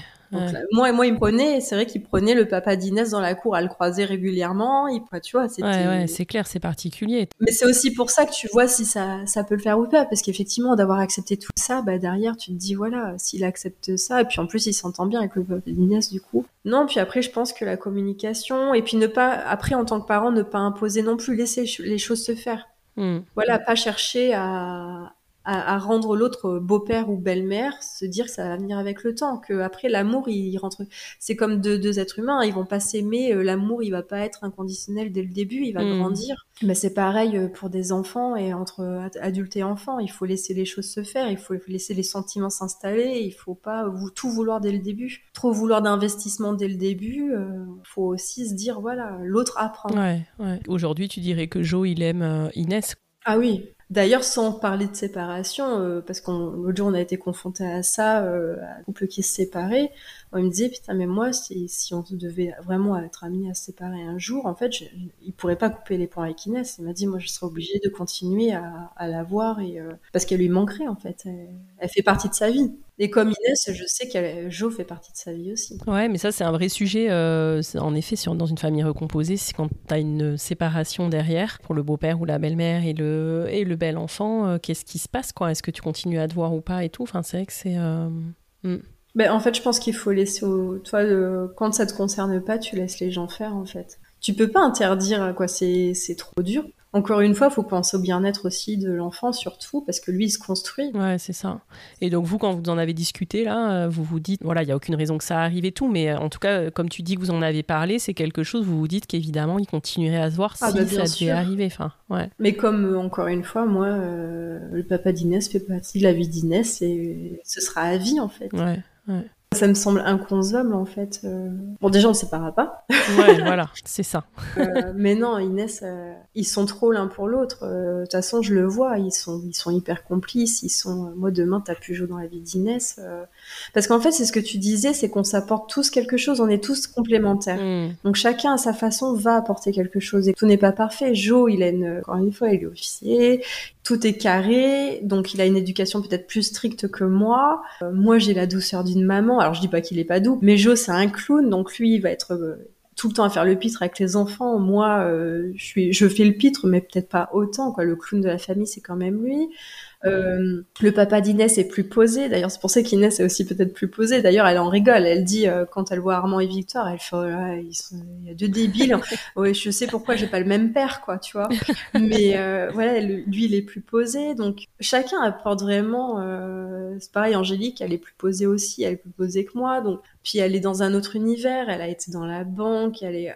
moi, moi, il me prenait, c'est vrai qu'il prenait le papa d'Inès dans la cour à le croiser régulièrement. Il, tu vois, c'était. Ouais, ouais, c'est clair, c'est particulier. Mais c'est aussi pour ça que tu vois si ça, ça peut le faire ou pas. Parce qu'effectivement, d'avoir accepté tout ça, bah, derrière, tu te dis, voilà, s'il accepte ça, et puis en plus, il s'entend bien avec le papa d'Inès, du coup. Non, puis après, je pense que la communication, et puis ne pas, après, en tant que parent, ne pas imposer non plus, laisser les choses se faire. Hmm. Voilà, pas chercher à, à, rendre l'autre beau-père ou belle-mère, se dire que ça va venir avec le temps, que après l'amour il, rentre. C'est comme deux, êtres humains, ils vont pas s'aimer, euh, l'amour il va pas être inconditionnel dès le début, il va hmm. grandir. Mais c'est pareil euh, pour des enfants et entre adultes et enfants, il faut laisser les choses se faire, il faut laisser les sentiments s'installer, il faut pas tout vouloir dès le début, trop vouloir d'investissement dès le début. Il euh, faut aussi se dire voilà, l'autre apprend. Ouais, ouais. Aujourd'hui, tu dirais que Joe il aime Inès. Ah oui, D'ailleurs, sans parler de séparation, euh, parce qu'on l'autre jour on a été confronté à ça, euh, un couple qui se séparait, on me disait putain mais moi si, si on devait vraiment être amené à se séparer un jour, en fait, je, il pourrait pas couper les points avec Inès. Il m'a dit moi je serais obligée de continuer à, la voir et euh, parce qu'elle lui manquerait en fait. Elle, fait partie de sa vie. Et comme Inès, je sais que Jo fait partie de sa vie aussi. Ouais, mais ça c'est un vrai sujet. Euh, en effet, sur, dans une famille recomposée, c'est quand tu as une séparation derrière pour le beau-père ou la belle-mère et le et le bel enfant. Euh, qu'est-ce qui se passe quoi? Est-ce que tu continues à te voir ou pas et tout? Enfin, c'est vrai que c'est. Hmm. Ben, en fait, je pense qu'il faut laisser au... Toi, quand ça te concerne pas, tu laisses les gens faire, en fait. Tu peux pas interdire, quoi, c'est trop dur. Encore une fois, il faut penser au bien-être aussi de l'enfant, surtout, parce que lui, il se construit. Ouais, c'est ça. Et donc, vous, quand vous en avez discuté, là, euh, vous vous dites, voilà, il n'y a aucune raison que ça arrive et tout, mais euh, en tout cas, comme tu dis que vous en avez parlé, c'est quelque chose, vous vous dites qu'évidemment, il continuerait à se voir ah, si bah, ça devait arriver. Enfin, ouais. Mais comme, euh, encore une fois, moi, le papa d'Inès fait partie de la vie d'Inès et ce sera à vie, en fait. Ouais. Ouais. Ça me semble inconcevable en fait. Euh. Bon déjà on ne séparera pas. Ouais voilà, c'est ça. Euh, mais non, Inès, euh, ils sont trop l'un pour l'autre. De toute façon je le vois, ils sont, ils sont hyper complices. Ils sont, moi demain t'as pu jouer dans la vie d'Inès. Parce qu'en fait c'est ce que tu disais, c'est qu'on s'apporte tous quelque chose, on est tous complémentaires. Hmm. Donc chacun à sa façon va apporter quelque chose et tout n'est pas parfait. Joe il a une, encore une fois il est officier, tout est carré, donc il a une éducation peut-être plus stricte que moi. Moi, j'ai la douceur d'une maman. Alors, je dis pas qu'il est pas doux, mais Joe, c'est un clown, donc lui, il va être euh, tout le temps à faire le pitre avec les enfants. Moi, euh, je je fais le pitre, mais peut-être pas autant. Quoi, le clown de la famille, c'est quand même lui. Euh, le papa d'Inès est plus posé. D'ailleurs, c'est pour ça qu'Inès est aussi peut-être plus posée. D'ailleurs, elle en rigole. Elle dit euh, quand elle voit Armand et Victoire, elle fait oh il y a deux débiles. ouais, je sais pourquoi j'ai pas le même père, quoi, tu vois. Mais euh, voilà, lui, il est plus posé. Donc chacun apporte vraiment. C'est pareil, Angélique, elle est plus posée aussi. Elle est plus posée que moi. Donc puis elle est dans un autre univers. Elle a été dans la banque. Elle est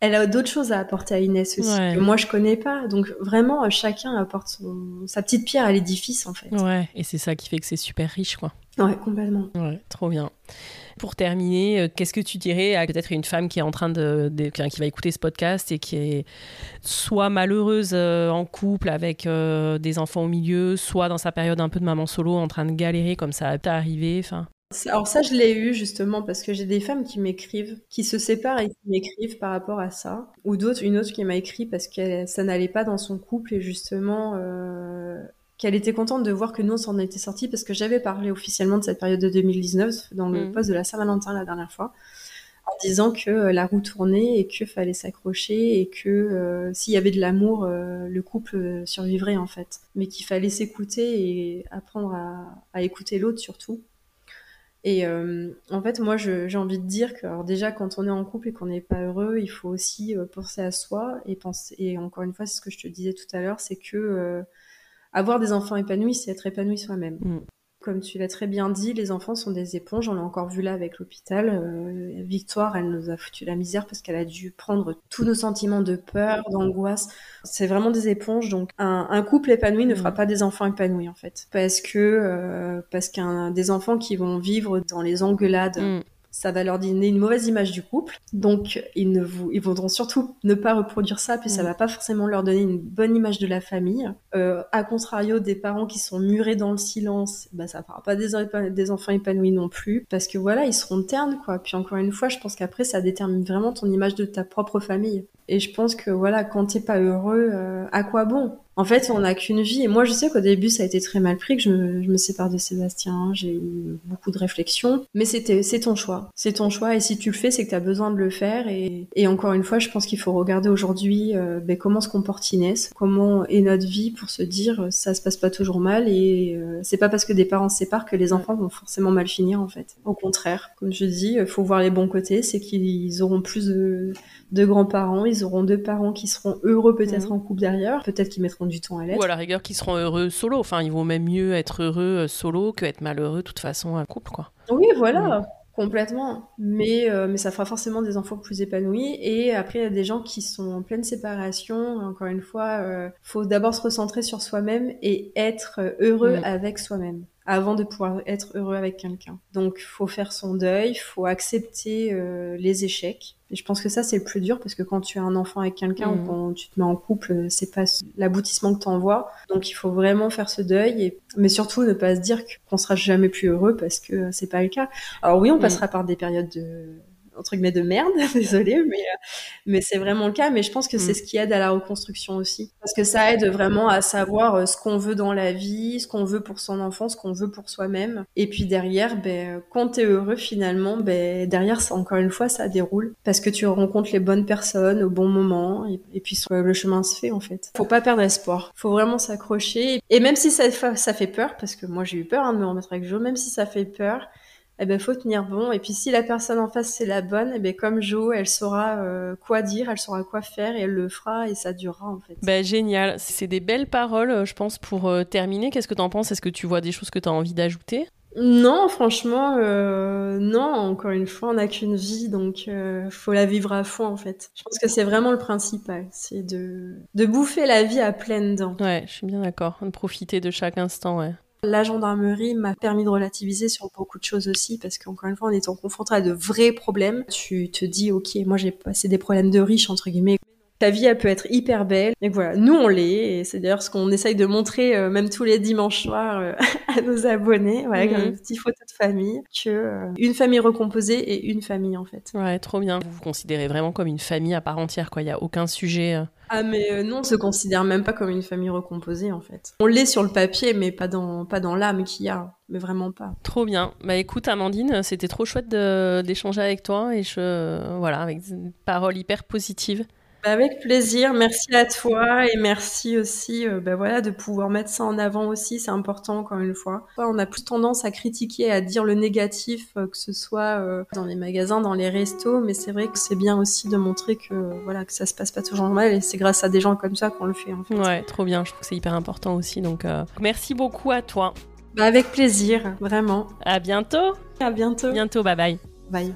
elle a d'autres choses à apporter à Inès aussi que moi je connais pas. Donc vraiment chacun apporte sa petite pierre à l'édifice en fait. Ouais, et c'est ça qui fait que c'est super riche quoi. Ouais, complètement. Ouais, trop bien. Pour terminer, euh, qu'est-ce que tu dirais à peut-être une femme qui est en train de, qui va écouter ce podcast et qui est soit malheureuse euh, en couple avec euh, des enfants au milieu, soit dans sa période un peu de maman solo en train de galérer comme ça a arrivé, enfin? Alors ça, je l'ai eu justement parce que j'ai des femmes qui m'écrivent, qui se séparent et qui m'écrivent par rapport à ça, ou d'autres, une autre qui m'a écrit parce que ça n'allait pas dans son couple et justement euh, qu'elle était contente de voir que nous on s'en était sortis parce que j'avais parlé officiellement de cette période de 2019 dans le mm. poste de la Saint-Valentin la dernière fois en disant que euh, la roue tournait et qu'il fallait s'accrocher et que euh, s'il y avait de l'amour, le couple survivrait en fait. Mais qu'il fallait s'écouter et apprendre à écouter l'autre surtout. Et euh, en fait, moi, j'ai envie de dire que, alors déjà, quand on est en couple et qu'on n'est pas heureux, il faut aussi euh, penser à soi et penser. Et encore une fois, c'est ce que je te disais tout à l'heure, c'est que euh, avoir des enfants épanouis, c'est être épanoui soi-même. Mm. Comme tu l'as très bien dit, les enfants sont des éponges. On l'a encore vu là avec l'hôpital. Euh, Victoire, elle nous a foutu la misère parce qu'elle a dû prendre tous nos sentiments de peur, d'angoisse. C'est vraiment des éponges. Donc, un, couple épanoui ne fera mm. pas des enfants épanouis en fait, parce que euh, parce qu'un des enfants qui vont vivre dans les engueulades. Mm ça va leur donner une mauvaise image du couple. Donc, ils ne vous, ils voudront surtout ne pas reproduire ça, puis ça mm. va pas forcément leur donner une bonne image de la famille. Euh, à contrario, des parents qui sont murés dans le silence, bah, ça fera pas des, des enfants épanouis non plus, parce que voilà, ils seront ternes, quoi. Puis encore une fois, je pense qu'après, ça détermine vraiment ton image de ta propre famille. Et je pense que voilà, quand t'es pas heureux, euh, à quoi bon? En fait, on n'a qu'une vie. Et moi, je sais qu'au début, ça a été très mal pris que je me, sépare de Sébastien. J'ai eu beaucoup de réflexions. Mais c'était, c'est ton choix. C'est ton choix. Et si tu le fais, c'est que tu as besoin de le faire. Et, encore une fois, je pense qu'il faut regarder aujourd'hui euh, ben, comment se comporte Inès, comment est notre vie pour se dire euh, ça se passe pas toujours mal. Et euh, c'est pas parce que des parents se séparent que les enfants vont forcément mal finir, en fait. Au contraire, comme je dis, il faut voir les bons côtés. C'est qu'ils auront plus de, grands-parents. Ils auront deux parents qui seront heureux peut-être mmh. en couple derrière. Peut-être qu'ils mettront du temps à Ou à la rigueur, qui seront heureux solo. Enfin, ils vont même mieux être heureux euh, solo que être malheureux de toute façon en couple, quoi. Oui, voilà. Complètement. Mais, euh, mais ça fera forcément des enfants plus épanouis. Et après, il y a des gens qui sont en pleine séparation. Encore une fois, euh, faut d'abord se recentrer sur soi-même et être heureux mm. avec soi-même avant de pouvoir être heureux avec quelqu'un. Donc, faut faire son deuil, faut accepter les échecs et je pense que ça, c'est le plus dur parce que quand tu as un enfant avec quelqu'un ou mm. quand tu te mets en couple, c'est pas l'aboutissement que tu envoies. Donc il faut vraiment faire ce deuil, et... mais surtout ne pas se dire qu'on sera jamais plus heureux parce que c'est pas le cas. Alors oui, on mm. passera par des périodes de entre guillemets de merde, désolé, mais euh, mais c'est vraiment le cas. Mais je pense que c'est mm. ce qui aide à la reconstruction aussi, parce que ça aide vraiment à savoir euh, ce qu'on veut dans la vie, ce qu'on veut pour son enfant, ce qu'on veut pour soi-même. Et puis derrière, ben quand t'es heureux finalement, ben derrière, ça, encore une fois, ça déroule parce que tu rencontres les bonnes personnes au bon moment, et, puis le chemin se fait en fait. Faut pas perdre espoir. Faut vraiment s'accrocher. Et même si ça, ça fait peur, parce que moi j'ai eu peur hein, de me remettre avec Joe, même si ça fait peur, eh ben faut tenir bon. Et puis si la personne en face c'est la bonne, eh ben comme Jo, elle saura euh, quoi dire, elle saura quoi faire et elle le fera et ça durera en fait. Ben génial, c'est des belles paroles, euh, je pense pour euh, terminer. Qu'est-ce que tu en penses? Est-ce que tu vois des choses que tu as envie d'ajouter? Non, franchement, non. Encore une fois, on n'a qu'une vie, donc euh, faut la vivre à fond en fait. Je pense que c'est vraiment le principal, c'est de de bouffer la vie à pleines dents. Ouais, je suis bien d'accord. De profiter de chaque instant, ouais. La gendarmerie m'a permis de relativiser sur beaucoup de choses aussi, parce qu'encore une fois, en étant confronté à de vrais problèmes, tu te dis, ok, moi j'ai passé des problèmes de riches, entre guillemets, ta vie, elle peut être hyper belle. Et voilà, nous, on l'est. Et c'est d'ailleurs ce qu'on essaye de montrer, euh, même tous les dimanches soirs, euh, à nos abonnés, voilà, comme une petite photo de famille, que euh, une famille recomposée et une famille, en fait. Ouais, trop bien. Vous vous considérez vraiment comme une famille à part entière, quoi. Il n'y a aucun sujet. Ah, mais non, on se considère même pas comme une famille recomposée, en fait. On l'est sur le papier, mais pas dans, pas dans l'âme qu'il y a. Mais vraiment pas. Trop bien. Bah écoute, Amandine, c'était trop chouette d'échanger avec toi et je, voilà, avec une parole hyper positive. Bah, avec plaisir, merci à toi et merci aussi euh, bah, voilà, de pouvoir mettre ça en avant aussi, c'est important encore une fois. On a plus tendance à critiquer, à dire le négatif, euh, que ce soit euh, dans les magasins, dans les restos, mais c'est vrai que c'est bien aussi de montrer que voilà que ça se passe pas toujours mal et c'est grâce à des gens comme ça qu'on le fait en fait. Ouais, trop bien, je trouve que c'est hyper important aussi, donc merci beaucoup à toi. Bah, avec plaisir, vraiment. À bientôt. À bientôt. Bientôt, bye bye. Bye.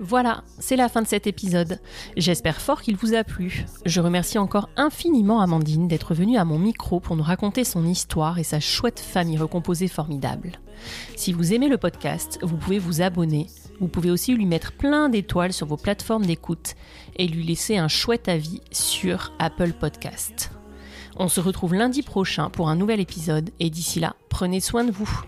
Voilà, c'est la fin de cet épisode. J'espère fort qu'il vous a plu. Je remercie encore infiniment Amandine d'être venue à mon micro pour nous raconter son histoire et sa chouette famille recomposée formidable. Si vous aimez le podcast, vous pouvez vous abonner. Vous pouvez aussi lui mettre plein d'étoiles sur vos plateformes d'écoute et lui laisser un chouette avis sur Apple Podcast. On se retrouve lundi prochain pour un nouvel épisode et d'ici là, prenez soin de vous.